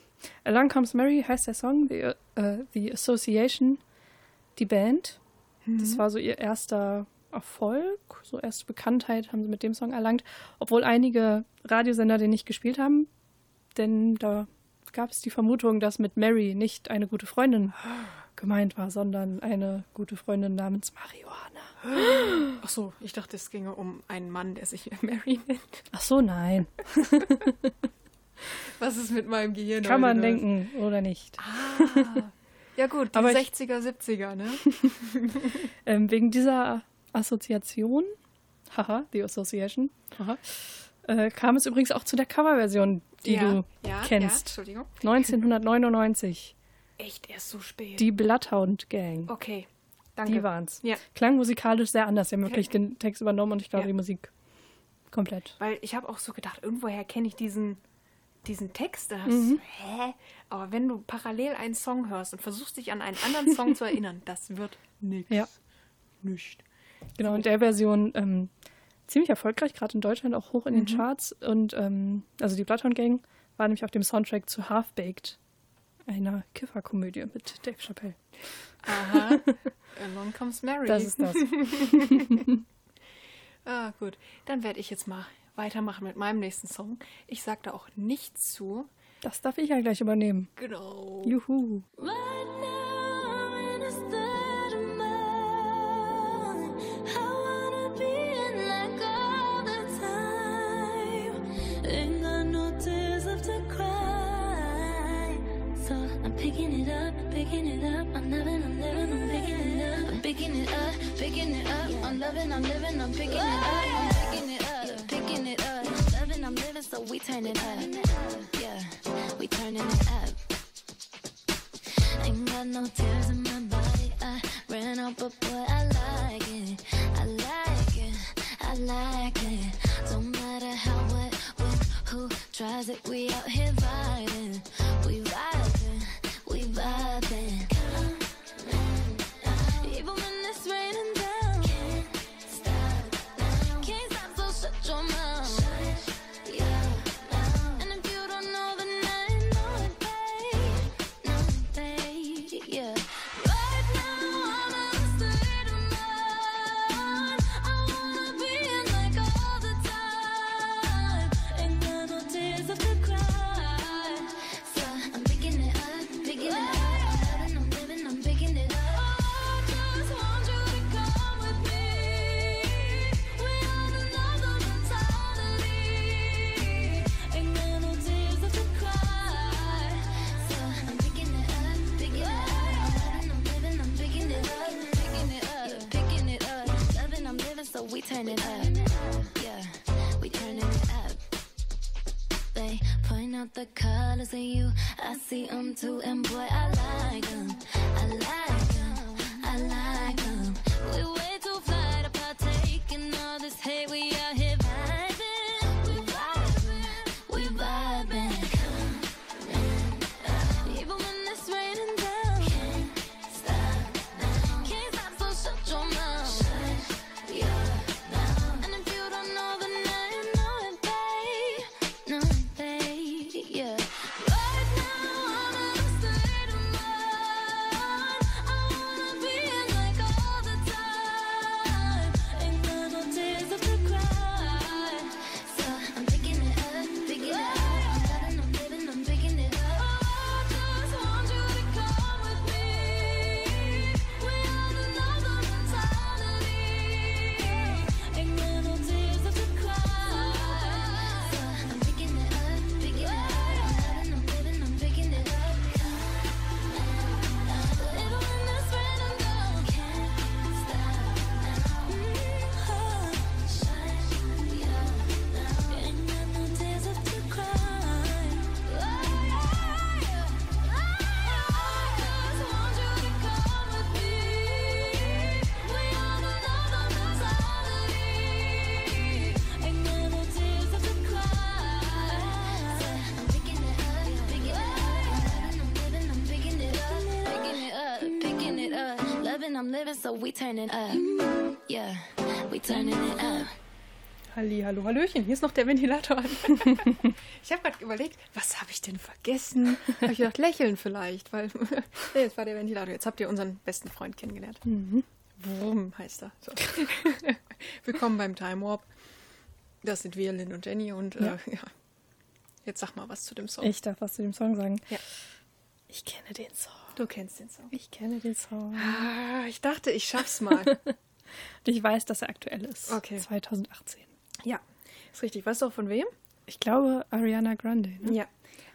Speaker 3: Along Comes Mary heißt der Song, The, äh, The Association, die Band. Das war so ihr erster Erfolg, so erste Bekanntheit haben sie mit dem Song erlangt, obwohl einige Radiosender den nicht gespielt haben, denn da gab es die Vermutung, dass mit Mary nicht eine gute Freundin gemeint war, sondern eine gute Freundin namens Marihuana.
Speaker 2: Ach so, ich dachte, es ginge um einen Mann, der sich Mary nennt.
Speaker 3: Ach so, nein.
Speaker 2: Was ist mit meinem Gehirn?
Speaker 3: Kann man
Speaker 2: los?
Speaker 3: denken oder nicht.
Speaker 2: Ah. Ja gut, die
Speaker 3: Aber ich-
Speaker 2: 60er, 70er, ne?
Speaker 3: Ähm, wegen dieser Assoziation, haha, die Association, haha, äh, kam es übrigens auch zu der Coverversion, die
Speaker 2: Ja,
Speaker 3: du
Speaker 2: ja, ja,
Speaker 3: kennst.
Speaker 2: Entschuldigung.
Speaker 3: 1999.
Speaker 2: Echt erst so spät.
Speaker 3: Die Bloodhound Gang.
Speaker 2: Okay, danke.
Speaker 3: Die waren's.
Speaker 2: Ja.
Speaker 3: Klang musikalisch sehr anders. Sie haben wirklich den Text übernommen und ich glaube
Speaker 2: Ja.
Speaker 3: die Musik komplett.
Speaker 2: Weil ich habe auch so gedacht, irgendwoher kenne ich diesen, diesen Text. Da hast
Speaker 3: Mhm.
Speaker 2: hä? Aber wenn du parallel einen Song hörst und versuchst dich an einen anderen Song zu erinnern, das wird nix.
Speaker 3: Ja.
Speaker 2: Nicht.
Speaker 3: Genau, in der Version ähm, ziemlich erfolgreich, gerade in Deutschland auch hoch in den
Speaker 2: Mhm.
Speaker 3: Charts. Und ähm, also die Bloodhound Gang war nämlich auf dem Soundtrack zu Half Baked, einer Kifferkomödie mit Dave Chappelle.
Speaker 2: Aha. Along comes Mary.
Speaker 3: Das ist das.
Speaker 2: ah, gut. Dann werde ich jetzt mal weitermachen mit meinem nächsten Song. Ich sage da auch nichts zu.
Speaker 3: Das darf ich ja gleich übernehmen.
Speaker 2: Genau.
Speaker 3: Juhu.
Speaker 14: Picking it up, picking it up, I'm loving, I'm living, I'm picking it up. I'm picking it up, picking it up, I'm loving, I'm living, I'm picking it up. I'm picking it up, picking it up, I'm loving, I'm living, so we turn it up. Yeah, we turning it up. Ain't got no tears in my body. I ran out, but boy, I like it. I like it. I like it. Don't matter how, what, when, who tries it. We out here vibing. Living, so we turning up. Yeah, we turning it up.
Speaker 2: Halli, hallo, hallöchen. Hier ist noch der Ventilator an. ich habe gerade überlegt, was habe ich denn vergessen? Habe ich gedacht, lächeln vielleicht, weil nee, jetzt war der Ventilator. Jetzt habt ihr unseren besten Freund kennengelernt. Wurm heißt er. So. Willkommen beim Time Warp. Das sind wir, Lynn und Jenny. Und
Speaker 3: Ja.
Speaker 2: äh, ja. Jetzt sag mal was zu dem Song.
Speaker 3: Ich darf was zu dem Song sagen.
Speaker 2: Ja.
Speaker 3: Ich kenne den Song.
Speaker 2: Du kennst den Song.
Speaker 3: Ich kenne den Song.
Speaker 2: Ah, ich dachte, ich schaff's mal.
Speaker 3: Und ich weiß, dass er aktuell ist.
Speaker 2: Okay.
Speaker 3: 2018.
Speaker 2: ja, ist richtig. Weißt du auch von wem?
Speaker 3: Ich glaube, Ariana Grande. Ne?
Speaker 2: Ja.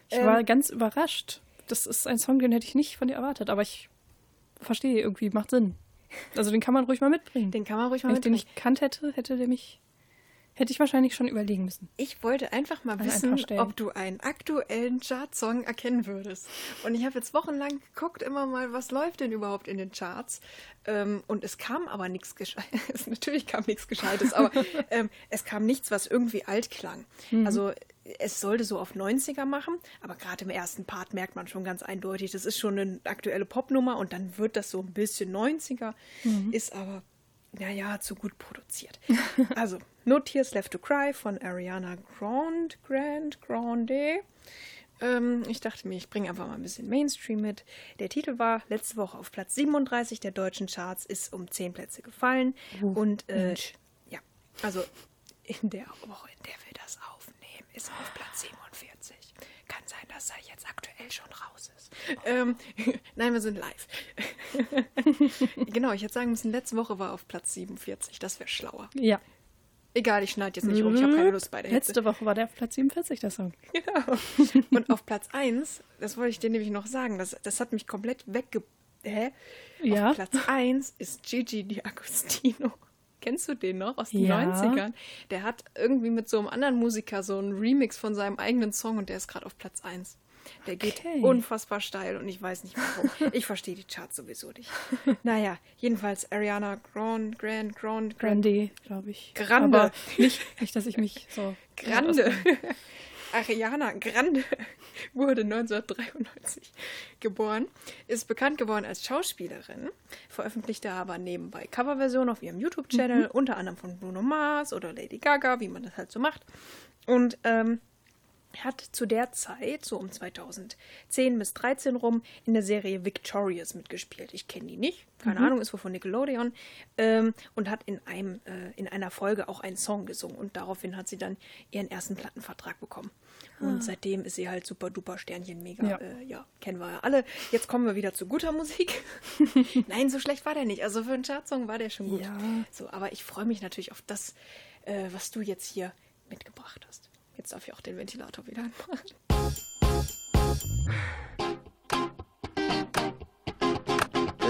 Speaker 3: Ich
Speaker 2: Ähm,
Speaker 3: war ganz überrascht. Das ist ein Song, den hätte ich nicht von dir erwartet, aber ich verstehe irgendwie, macht Sinn. Also den kann man ruhig mal mitbringen.
Speaker 2: Den kann man ruhig mal
Speaker 3: Wenn ich den
Speaker 2: mitbringen.
Speaker 3: nicht gekannt hätte, hätte der mich, hätte ich wahrscheinlich schon überlegen müssen.
Speaker 2: Ich wollte einfach mal
Speaker 3: An ein
Speaker 2: wissen, ob du einen aktuellen Chartsong erkennen würdest. Und ich habe jetzt wochenlang geguckt, immer mal, was läuft denn überhaupt in den Charts. Ähm, und es kam aber nichts Gescheites. Natürlich kam nichts Gescheites, aber ähm, es kam nichts, was irgendwie alt klang.
Speaker 3: Mhm.
Speaker 2: Also es sollte so auf 90er machen, aber gerade im ersten Part merkt man schon ganz eindeutig, das ist schon eine aktuelle Popnummer und dann wird das so ein bisschen 90er,
Speaker 3: Mhm.
Speaker 2: ist aber naja, zu gut produziert. Also, No Tears Left to Cry von Ariana Grande, Grand, Grande. Ähm, ich dachte mir, ich bringe einfach mal ein bisschen Mainstream mit. Der Titel war letzte Woche auf Platz 37 der deutschen Charts, ist um 10 Plätze gefallen. und äh, ja, also in der Woche, in der wir das aufnehmen, ist er auf Platz 47. Kann sein, dass er jetzt aktuell schon raus ist. Ähm, nein, wir sind live. genau, ich hätte sagen müssen, letzte Woche war auf Platz 47. Das wäre schlauer.
Speaker 3: Ja.
Speaker 2: Egal, ich schneide jetzt nicht rum. Ich habe keine Lust bei der Hitze.
Speaker 3: Letzte Woche war der auf Platz 47, der Song.
Speaker 2: Genau. Und auf Platz 1, das wollte ich dir nämlich noch sagen, das, das hat mich komplett wegge... Hä?
Speaker 3: Ja.
Speaker 2: Auf Platz 1 ist Gigi D'Agostino. Kennst du den noch aus den
Speaker 3: Ja.
Speaker 2: 90ern? Der hat irgendwie mit so einem anderen Musiker so einen Remix von seinem eigenen Song und der ist gerade auf Platz 1. Der geht
Speaker 3: Okay.
Speaker 2: unfassbar steil und ich weiß nicht warum. Ich verstehe die Charts sowieso nicht. Naja, jedenfalls Ariana Grande, Grand, Grande,
Speaker 3: Grande, glaube ich.
Speaker 2: Grande.
Speaker 3: Aber nicht, nicht, dass ich mich so.
Speaker 2: Grande. Ariana Grande wurde 1993 geboren, ist bekannt geworden als Schauspielerin, veröffentlichte aber nebenbei Coverversionen auf ihrem YouTube-Channel, unter anderem von Bruno Mars oder Lady Gaga, wie man das halt so macht. Und ähm, hat zu der Zeit, so um 2010 bis 13 rum, in der Serie Victorious mitgespielt. Ich kenne die nicht, keine
Speaker 3: Mhm.
Speaker 2: Ahnung, ist wohl von Nickelodeon. Ähm, und hat in, einem, äh, in einer Folge auch einen Song gesungen. Und daraufhin hat sie dann ihren ersten Plattenvertrag bekommen. Und
Speaker 3: Ah.
Speaker 2: seitdem ist sie halt super duper Sternchen mega.
Speaker 3: Ja.
Speaker 2: Äh, ja, kennen wir ja alle. Jetzt kommen wir wieder zu guter Musik. Nein, so schlecht war der nicht. Also für einen Chartsong war der schon gut.
Speaker 3: Ja.
Speaker 2: So, aber ich freue mich natürlich auf das, äh, was du jetzt hier mitgebracht hast. Jetzt darf ich auch den Ventilator wieder anmachen.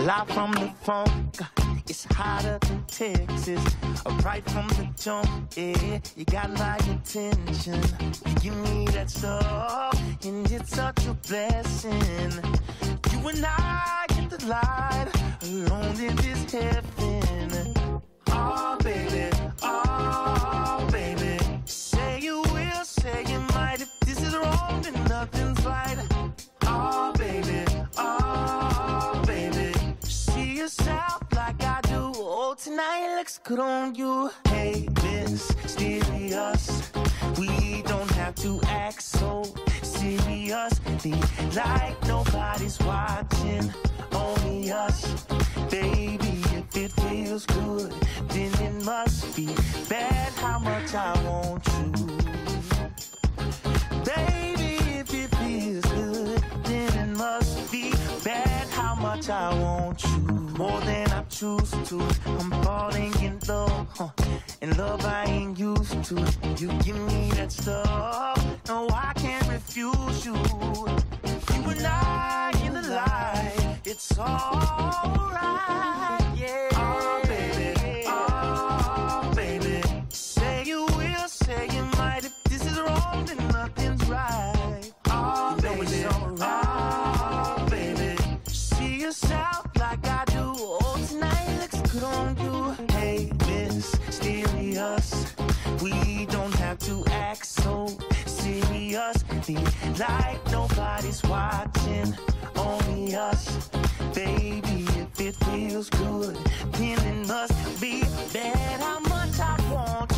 Speaker 9: Live from the funk, it's hotter Texas. Right from the jump, yeah, you got my attention. You give me that stuff, and it's such a blessing. You and I get the light, alone in this heaven. Oh, baby, nothing's right. Oh, baby, oh, baby. See yourself like I do. Oh, tonight looks good on you. Hey, mysterious. We don't have to act so seriously like nobody's watching. Only us, baby. Choose to. I'm falling in love, huh? in love I ain't used to. You give me that stuff, no, I can't refuse you. You and I in the light, it's alright, yeah. Like nobody's watching. Only us, baby. If it feels good, it must be bad how much I want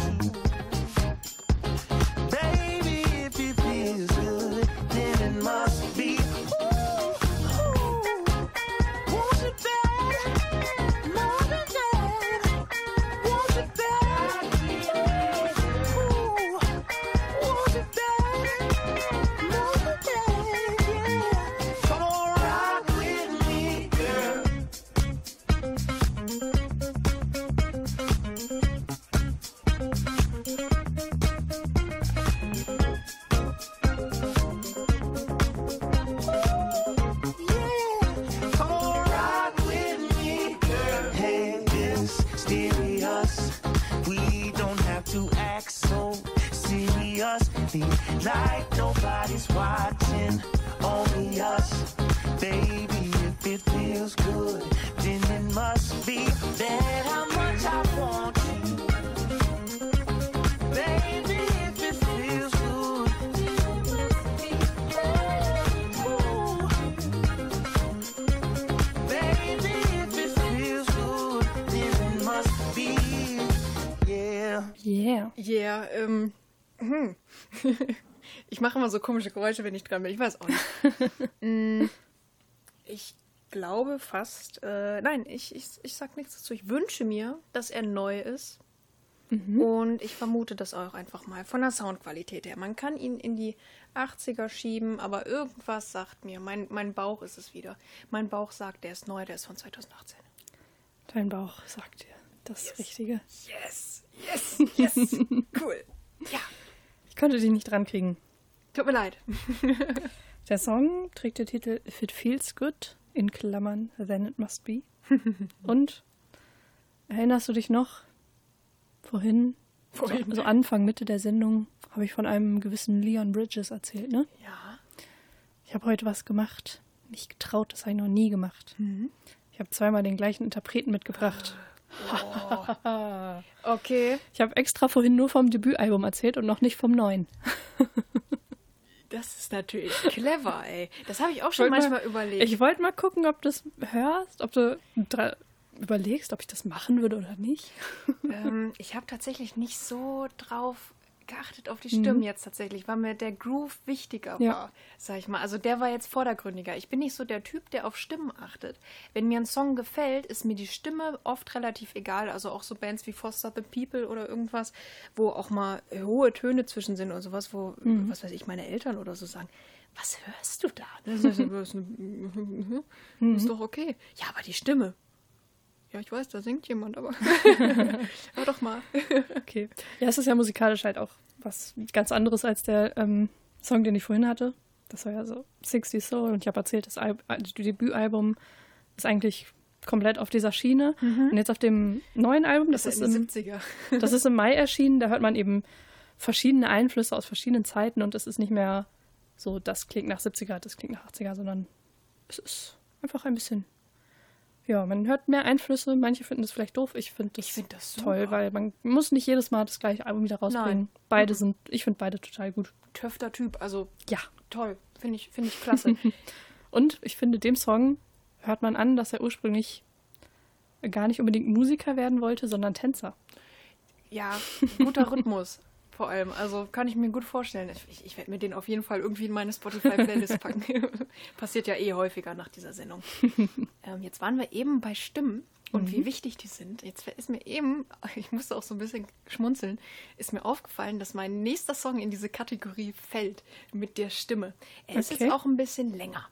Speaker 9: Like nobody's watching, only us. Baby, if it feels good, then it must be that how much I want you. Baby, if it feels good, then it must be that. Ooh. Baby, if it feels good, then it must be, yeah.
Speaker 3: Yeah.
Speaker 2: Yeah, ähm. hm. ich mache immer so komische Geräusche, wenn ich dran bin. Ich weiß auch nicht. Mm, ich glaube fast. Äh, nein, ich, ich, ich sag nichts dazu. Ich wünsche mir, dass er neu ist. Und ich vermute das auch einfach mal von der Soundqualität her. Man kann ihn in die 80er schieben, aber irgendwas sagt mir, mein, mein Bauch ist es wieder. Mein Bauch sagt, der ist neu, der ist von 2018.
Speaker 3: Dein Bauch sagt dir das Richtige.
Speaker 2: Yes, yes, yes. cool. Ja,
Speaker 3: Ich konnte dich nicht dran kriegen.
Speaker 2: Tut mir leid.
Speaker 3: Der Song trägt den Titel If It Feels Good, in Klammern, Then It Must Be. Und erinnerst du dich noch? Vorhin,
Speaker 2: Vorhin.
Speaker 3: So, so Anfang, Mitte der Sendung, habe ich von einem gewissen Leon Bridges erzählt, ne?
Speaker 2: Ja.
Speaker 3: Ich habe heute was gemacht. Nicht getraut, das habe ich noch nie gemacht. Ich habe zweimal den gleichen Interpreten mitgebracht.
Speaker 2: Okay,
Speaker 3: Ich habe extra vorhin nur vom Debütalbum erzählt und noch nicht vom neuen.
Speaker 2: Das ist natürlich clever, ey. Das habe ich auch schon
Speaker 3: Wollt
Speaker 2: manchmal
Speaker 3: mal-
Speaker 2: überlegt.
Speaker 3: Ich wollte mal gucken, ob du das hörst, ob du überlegst, ob ich das machen würde oder nicht.
Speaker 2: ähm, ich habe tatsächlich nicht so drauf geachtet auf die Stimmen jetzt tatsächlich, weil mir der Groove wichtiger
Speaker 3: Ja.
Speaker 2: war, sag ich mal. Also der war jetzt vordergründiger. Ich bin nicht so der Typ, der auf Stimmen achtet. Wenn mir ein Song gefällt, ist mir die Stimme oft relativ egal. Also auch so Bands wie Foster the People oder irgendwas, wo auch mal hohe Töne zwischen sind und sowas, wo, was weiß ich, meine Eltern oder so sagen. Was hörst du da? Das ist, das ist, ist doch okay. Ja, aber die Stimme. Ja, ich weiß, da singt jemand, aber hör doch mal.
Speaker 3: Okay. Ja, es ist ja musikalisch halt auch was ganz anderes als der ähm, Song, den ich vorhin hatte. Das war ja so 60 Soul und ich habe erzählt, das, Al das Debütalbum ist eigentlich komplett auf dieser Schiene. Und jetzt auf dem neuen Album, das,
Speaker 2: Das
Speaker 3: ist
Speaker 2: ist
Speaker 3: im,
Speaker 2: 70er.
Speaker 3: das ist im Mai erschienen, da hört man eben verschiedene Einflüsse aus verschiedenen Zeiten und es ist nicht mehr so, das klingt nach 70er, das klingt nach 80er, sondern es ist einfach ein bisschen. Ja, man hört mehr Einflüsse. Manche finden das vielleicht doof. Ich finde das,
Speaker 2: Ich find das
Speaker 3: toll, weil man muss nicht jedes Mal das gleiche Album wieder rausbringen.
Speaker 2: Nein.
Speaker 3: Beide sind, ich finde beide total gut.
Speaker 2: Töfter Typ, also
Speaker 3: Ja.
Speaker 2: toll. Finde ich, finde ich klasse.
Speaker 3: Und ich finde, dem Song hört man an, dass er ursprünglich gar nicht unbedingt Musiker werden wollte, sondern Tänzer.
Speaker 2: ja, guter Rhythmus vor allem. Also kann ich mir gut vorstellen. Ich, ich werde mir den auf jeden Fall irgendwie in meine Spotify-Playlist packen. Passiert ja eh häufiger nach dieser Sendung. ähm, jetzt waren wir eben bei Stimmen und wie wichtig die sind. Jetzt ist mir eben, ich musste auch so ein bisschen schmunzeln, ist mir aufgefallen, dass mein nächster Song in diese Kategorie fällt mit der Stimme. Er ist
Speaker 3: Okay.
Speaker 2: jetzt auch ein bisschen länger.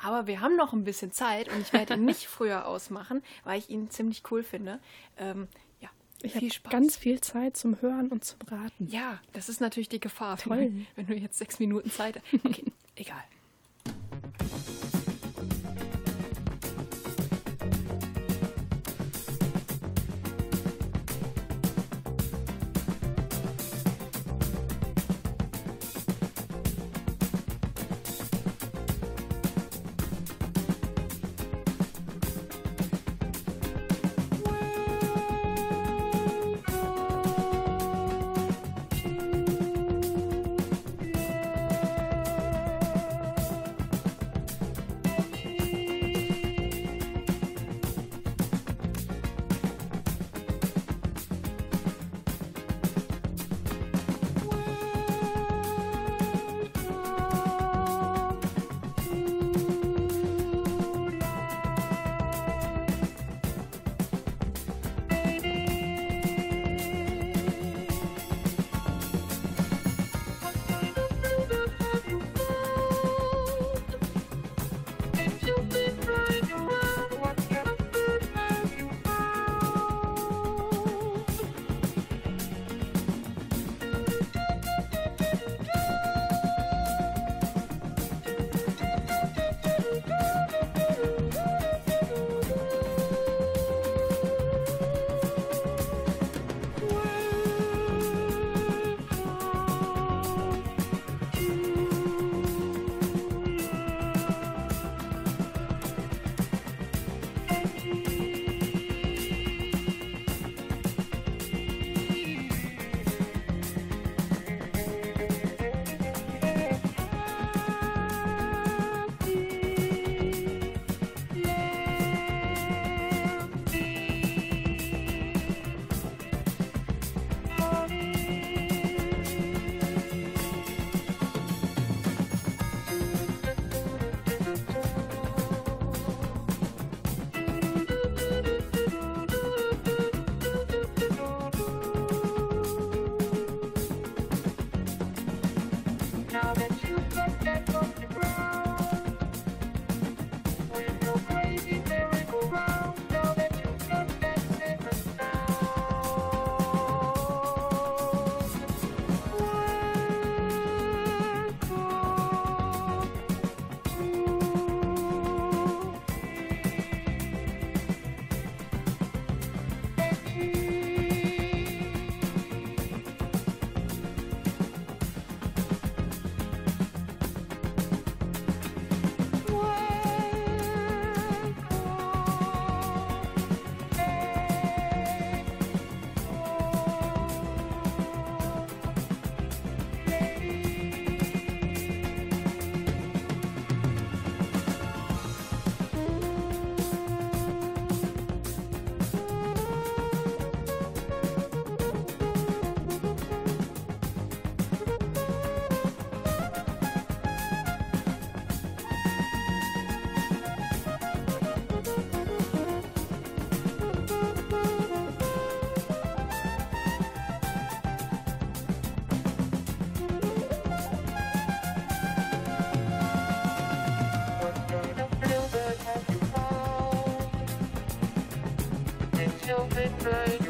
Speaker 2: Aber wir haben noch ein bisschen Zeit und ich werde ihn nicht früher ausmachen, weil ich ihn ziemlich cool finde. Ähm,
Speaker 3: Ich habe ganz viel Zeit zum Hören und zum Raten.
Speaker 2: Ja, das ist natürlich die Gefahr,
Speaker 3: Toll.
Speaker 2: Wenn, wenn du jetzt sechs Minuten Zeit hast. Okay, egal. midnight.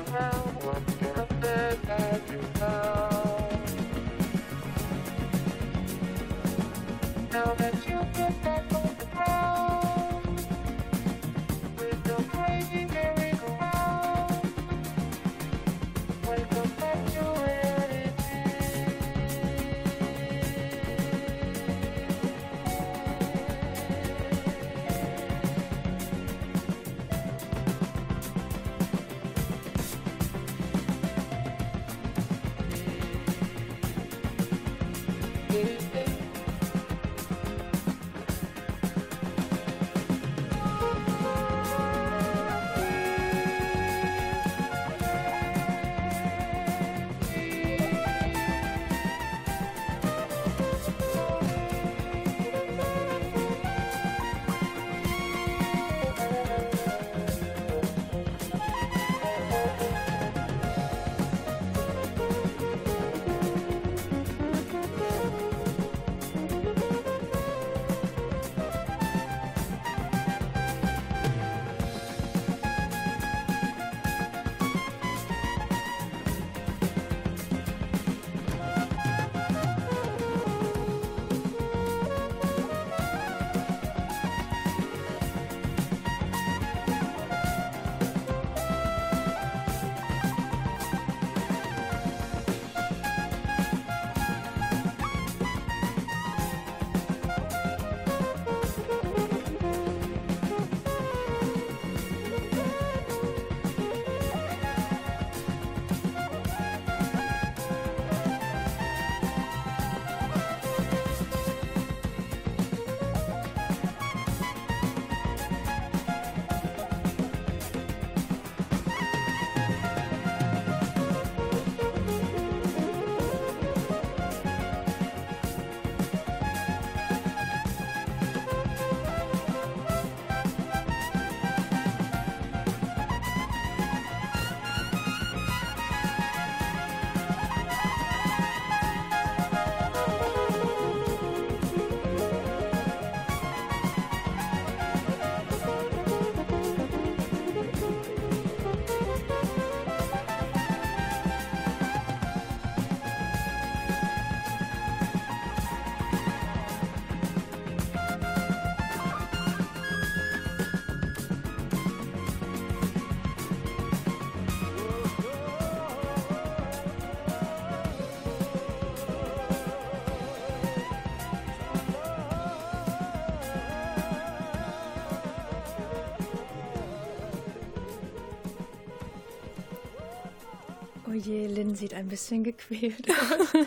Speaker 2: Oh je, Lynn sieht ein bisschen gequält aus.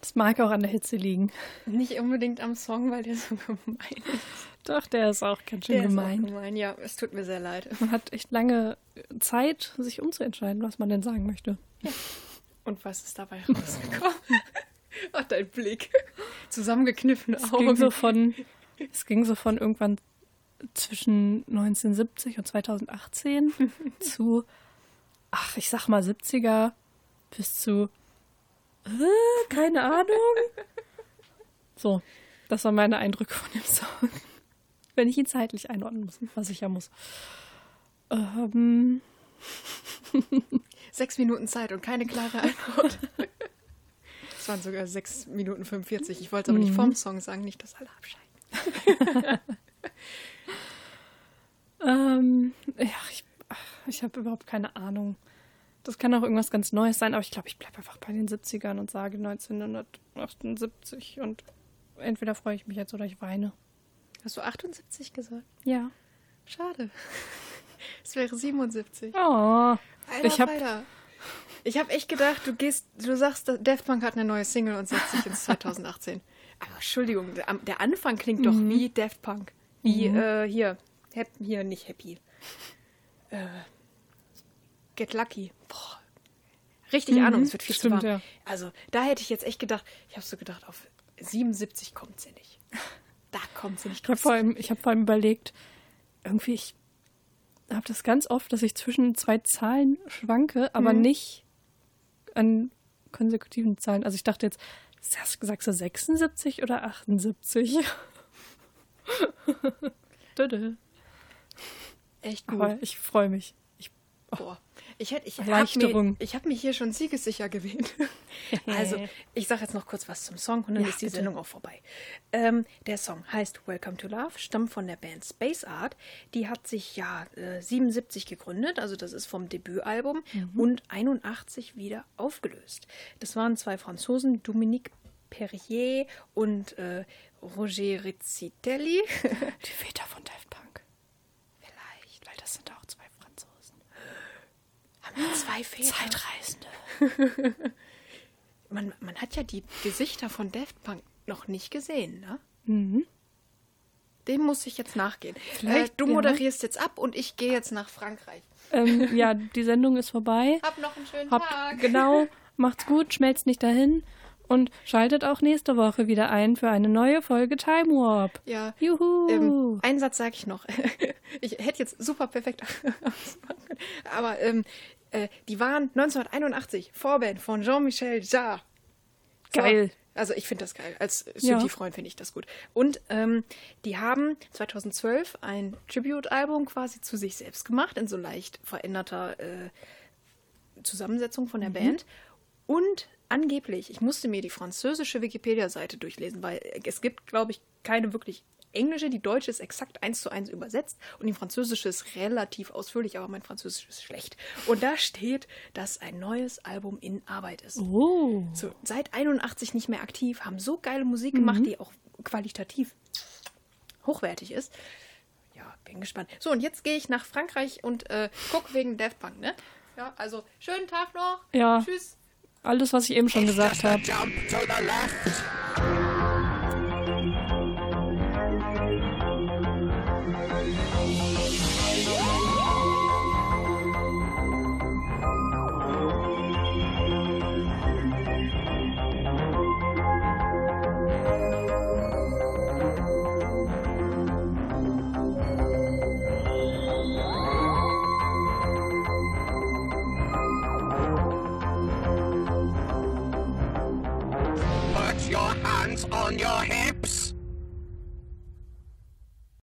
Speaker 3: Das mag auch an der Hitze liegen.
Speaker 2: Nicht unbedingt am Song, weil der so gemein ist.
Speaker 3: Doch, der ist auch ganz schön
Speaker 2: Der
Speaker 3: gemein.
Speaker 2: Ist auch gemein. Ja, es tut mir sehr leid.
Speaker 3: Man hat echt lange Zeit, sich umzuentscheiden, was man denn sagen möchte.
Speaker 2: Und was ist dabei rausgekommen? Ach, dein Blick. Zusammengekniffene
Speaker 3: Es
Speaker 2: Augen.
Speaker 3: ging, so von, es ging so von irgendwann zwischen 1970 und 2018 zu, ach, ich sag mal 70er bis zu, äh, keine Ahnung. So, das waren meine Eindrücke von dem Song. Wenn ich ihn zeitlich einordnen muss, was ich ja muss. Ähm,
Speaker 2: Sechs Minuten Zeit und keine klare Antwort. Es waren sogar sechs Minuten 45. Ich wollte es aber nicht
Speaker 3: Mhm.
Speaker 2: vom Song sagen, nicht, dass alle abschalten.
Speaker 3: Ähm, ja, ich, ich habe überhaupt keine Ahnung. Das kann auch irgendwas ganz Neues sein, aber ich glaube, ich bleibe einfach bei den 70ern und sage 1978 und entweder freue ich mich jetzt oder ich weine.
Speaker 2: Hast du 78 gesagt?
Speaker 3: Ja.
Speaker 2: Schade. Es wäre 77.
Speaker 3: Oh.
Speaker 2: Alter,
Speaker 3: ich habe.
Speaker 2: Ich habe echt gedacht, du gehst, du sagst, Daft Punk hat eine neue Single und setzt sich ins 2018. Aber Entschuldigung, der, Anfang klingt doch
Speaker 3: Mhm.
Speaker 2: wie Daft Punk. Wie,
Speaker 3: Mhm.
Speaker 2: äh, hier, hier, nicht Happy. Äh, Get Lucky. Boah. Richtig
Speaker 3: Mhm,
Speaker 2: Ahnung, es wird viel
Speaker 3: stimmt,
Speaker 2: zu warm.
Speaker 3: ja.
Speaker 2: Also, da hätte ich jetzt echt gedacht, ich habe so gedacht, auf 77 kommt sie nicht. Da kommt sie nicht.
Speaker 3: Ich habe vor, allem- ich hab vor allem überlegt, irgendwie, ich habe das ganz oft, dass ich zwischen zwei Zahlen schwanke, aber
Speaker 2: Mhm.
Speaker 3: nicht an konsekutiven Zahlen. Also ich dachte jetzt, sagst, du 76 oder 78? Dödel.
Speaker 2: Echt gut.
Speaker 3: Aber ich freue mich. Ich
Speaker 2: Boah. Ich, hätte, ich habe
Speaker 3: Erleichterung.
Speaker 2: mir, ich hab mich hier schon siegessicher gewählt. also, ich sage jetzt noch kurz was zum Song und dann
Speaker 3: Ja,
Speaker 2: ist die
Speaker 3: bitte.
Speaker 2: Sendung auch vorbei. Ähm, der Song heißt Welcome to Love, stammt von der Band Space Art. Die hat sich ja äh, 77 gegründet, also das ist vom Debütalbum
Speaker 3: Mhm.
Speaker 2: und 81 wieder aufgelöst. Das waren zwei Franzosen, Dominique Perrier und äh, Roger Rizzitelli.
Speaker 3: Die Väter von Daft Punk. Vielleicht, weil das sind auch zwei Franzosen.
Speaker 2: Haben wir zwei Väter?
Speaker 3: Zeitreisende.
Speaker 2: Man, man hat ja die Gesichter von Daft Punk noch nicht gesehen, ne?
Speaker 3: Mhm.
Speaker 2: Dem muss ich jetzt nachgehen.
Speaker 3: Vielleicht,
Speaker 2: äh, du
Speaker 3: ja.
Speaker 2: moderierst jetzt ab und ich gehe jetzt nach Frankreich.
Speaker 3: Ähm, ja, die Sendung ist vorbei.
Speaker 2: Hab noch einen schönen
Speaker 3: Habt,
Speaker 2: Tag.
Speaker 3: genau, macht's gut, schmelzt nicht dahin und schaltet auch nächste Woche wieder ein für eine neue Folge Time Warp.
Speaker 2: Ja.
Speaker 3: Juhu.
Speaker 2: Ähm, einen Satz sage ich noch. ich hätte jetzt super perfekt ausmachen können. Aber ähm, äh, die waren 1981 Vorband von Jean-Michel Jarre. So.
Speaker 3: Geil.
Speaker 2: Also ich finde das geil. Als
Speaker 3: Ja.
Speaker 2: Synthie-Freund finde ich das gut. Und ähm, die haben 2012 ein Tribute-Album quasi zu sich selbst gemacht, in so leicht veränderter äh, Zusammensetzung von der
Speaker 3: Mhm.
Speaker 2: Band. Und angeblich, ich musste mir die französische Wikipedia-Seite durchlesen, weil es gibt, glaube ich, keine wirklich englische. Die deutsche ist exakt eins zu eins übersetzt und die französische ist relativ ausführlich, aber mein Französisch ist schlecht. Und da steht, dass ein neues Album in Arbeit ist.
Speaker 3: Oh.
Speaker 2: So, seit 81 nicht mehr aktiv, haben so geile Musik gemacht,
Speaker 3: Mhm.
Speaker 2: die auch qualitativ hochwertig ist. Ja, bin gespannt. So, und jetzt gehe ich nach Frankreich und äh, guck wegen Daft Punk, ne? Ja, also schönen Tag noch.
Speaker 3: Ja.
Speaker 2: Tschüss.
Speaker 3: Alles, was ich eben schon gesagt habe.
Speaker 5: On your.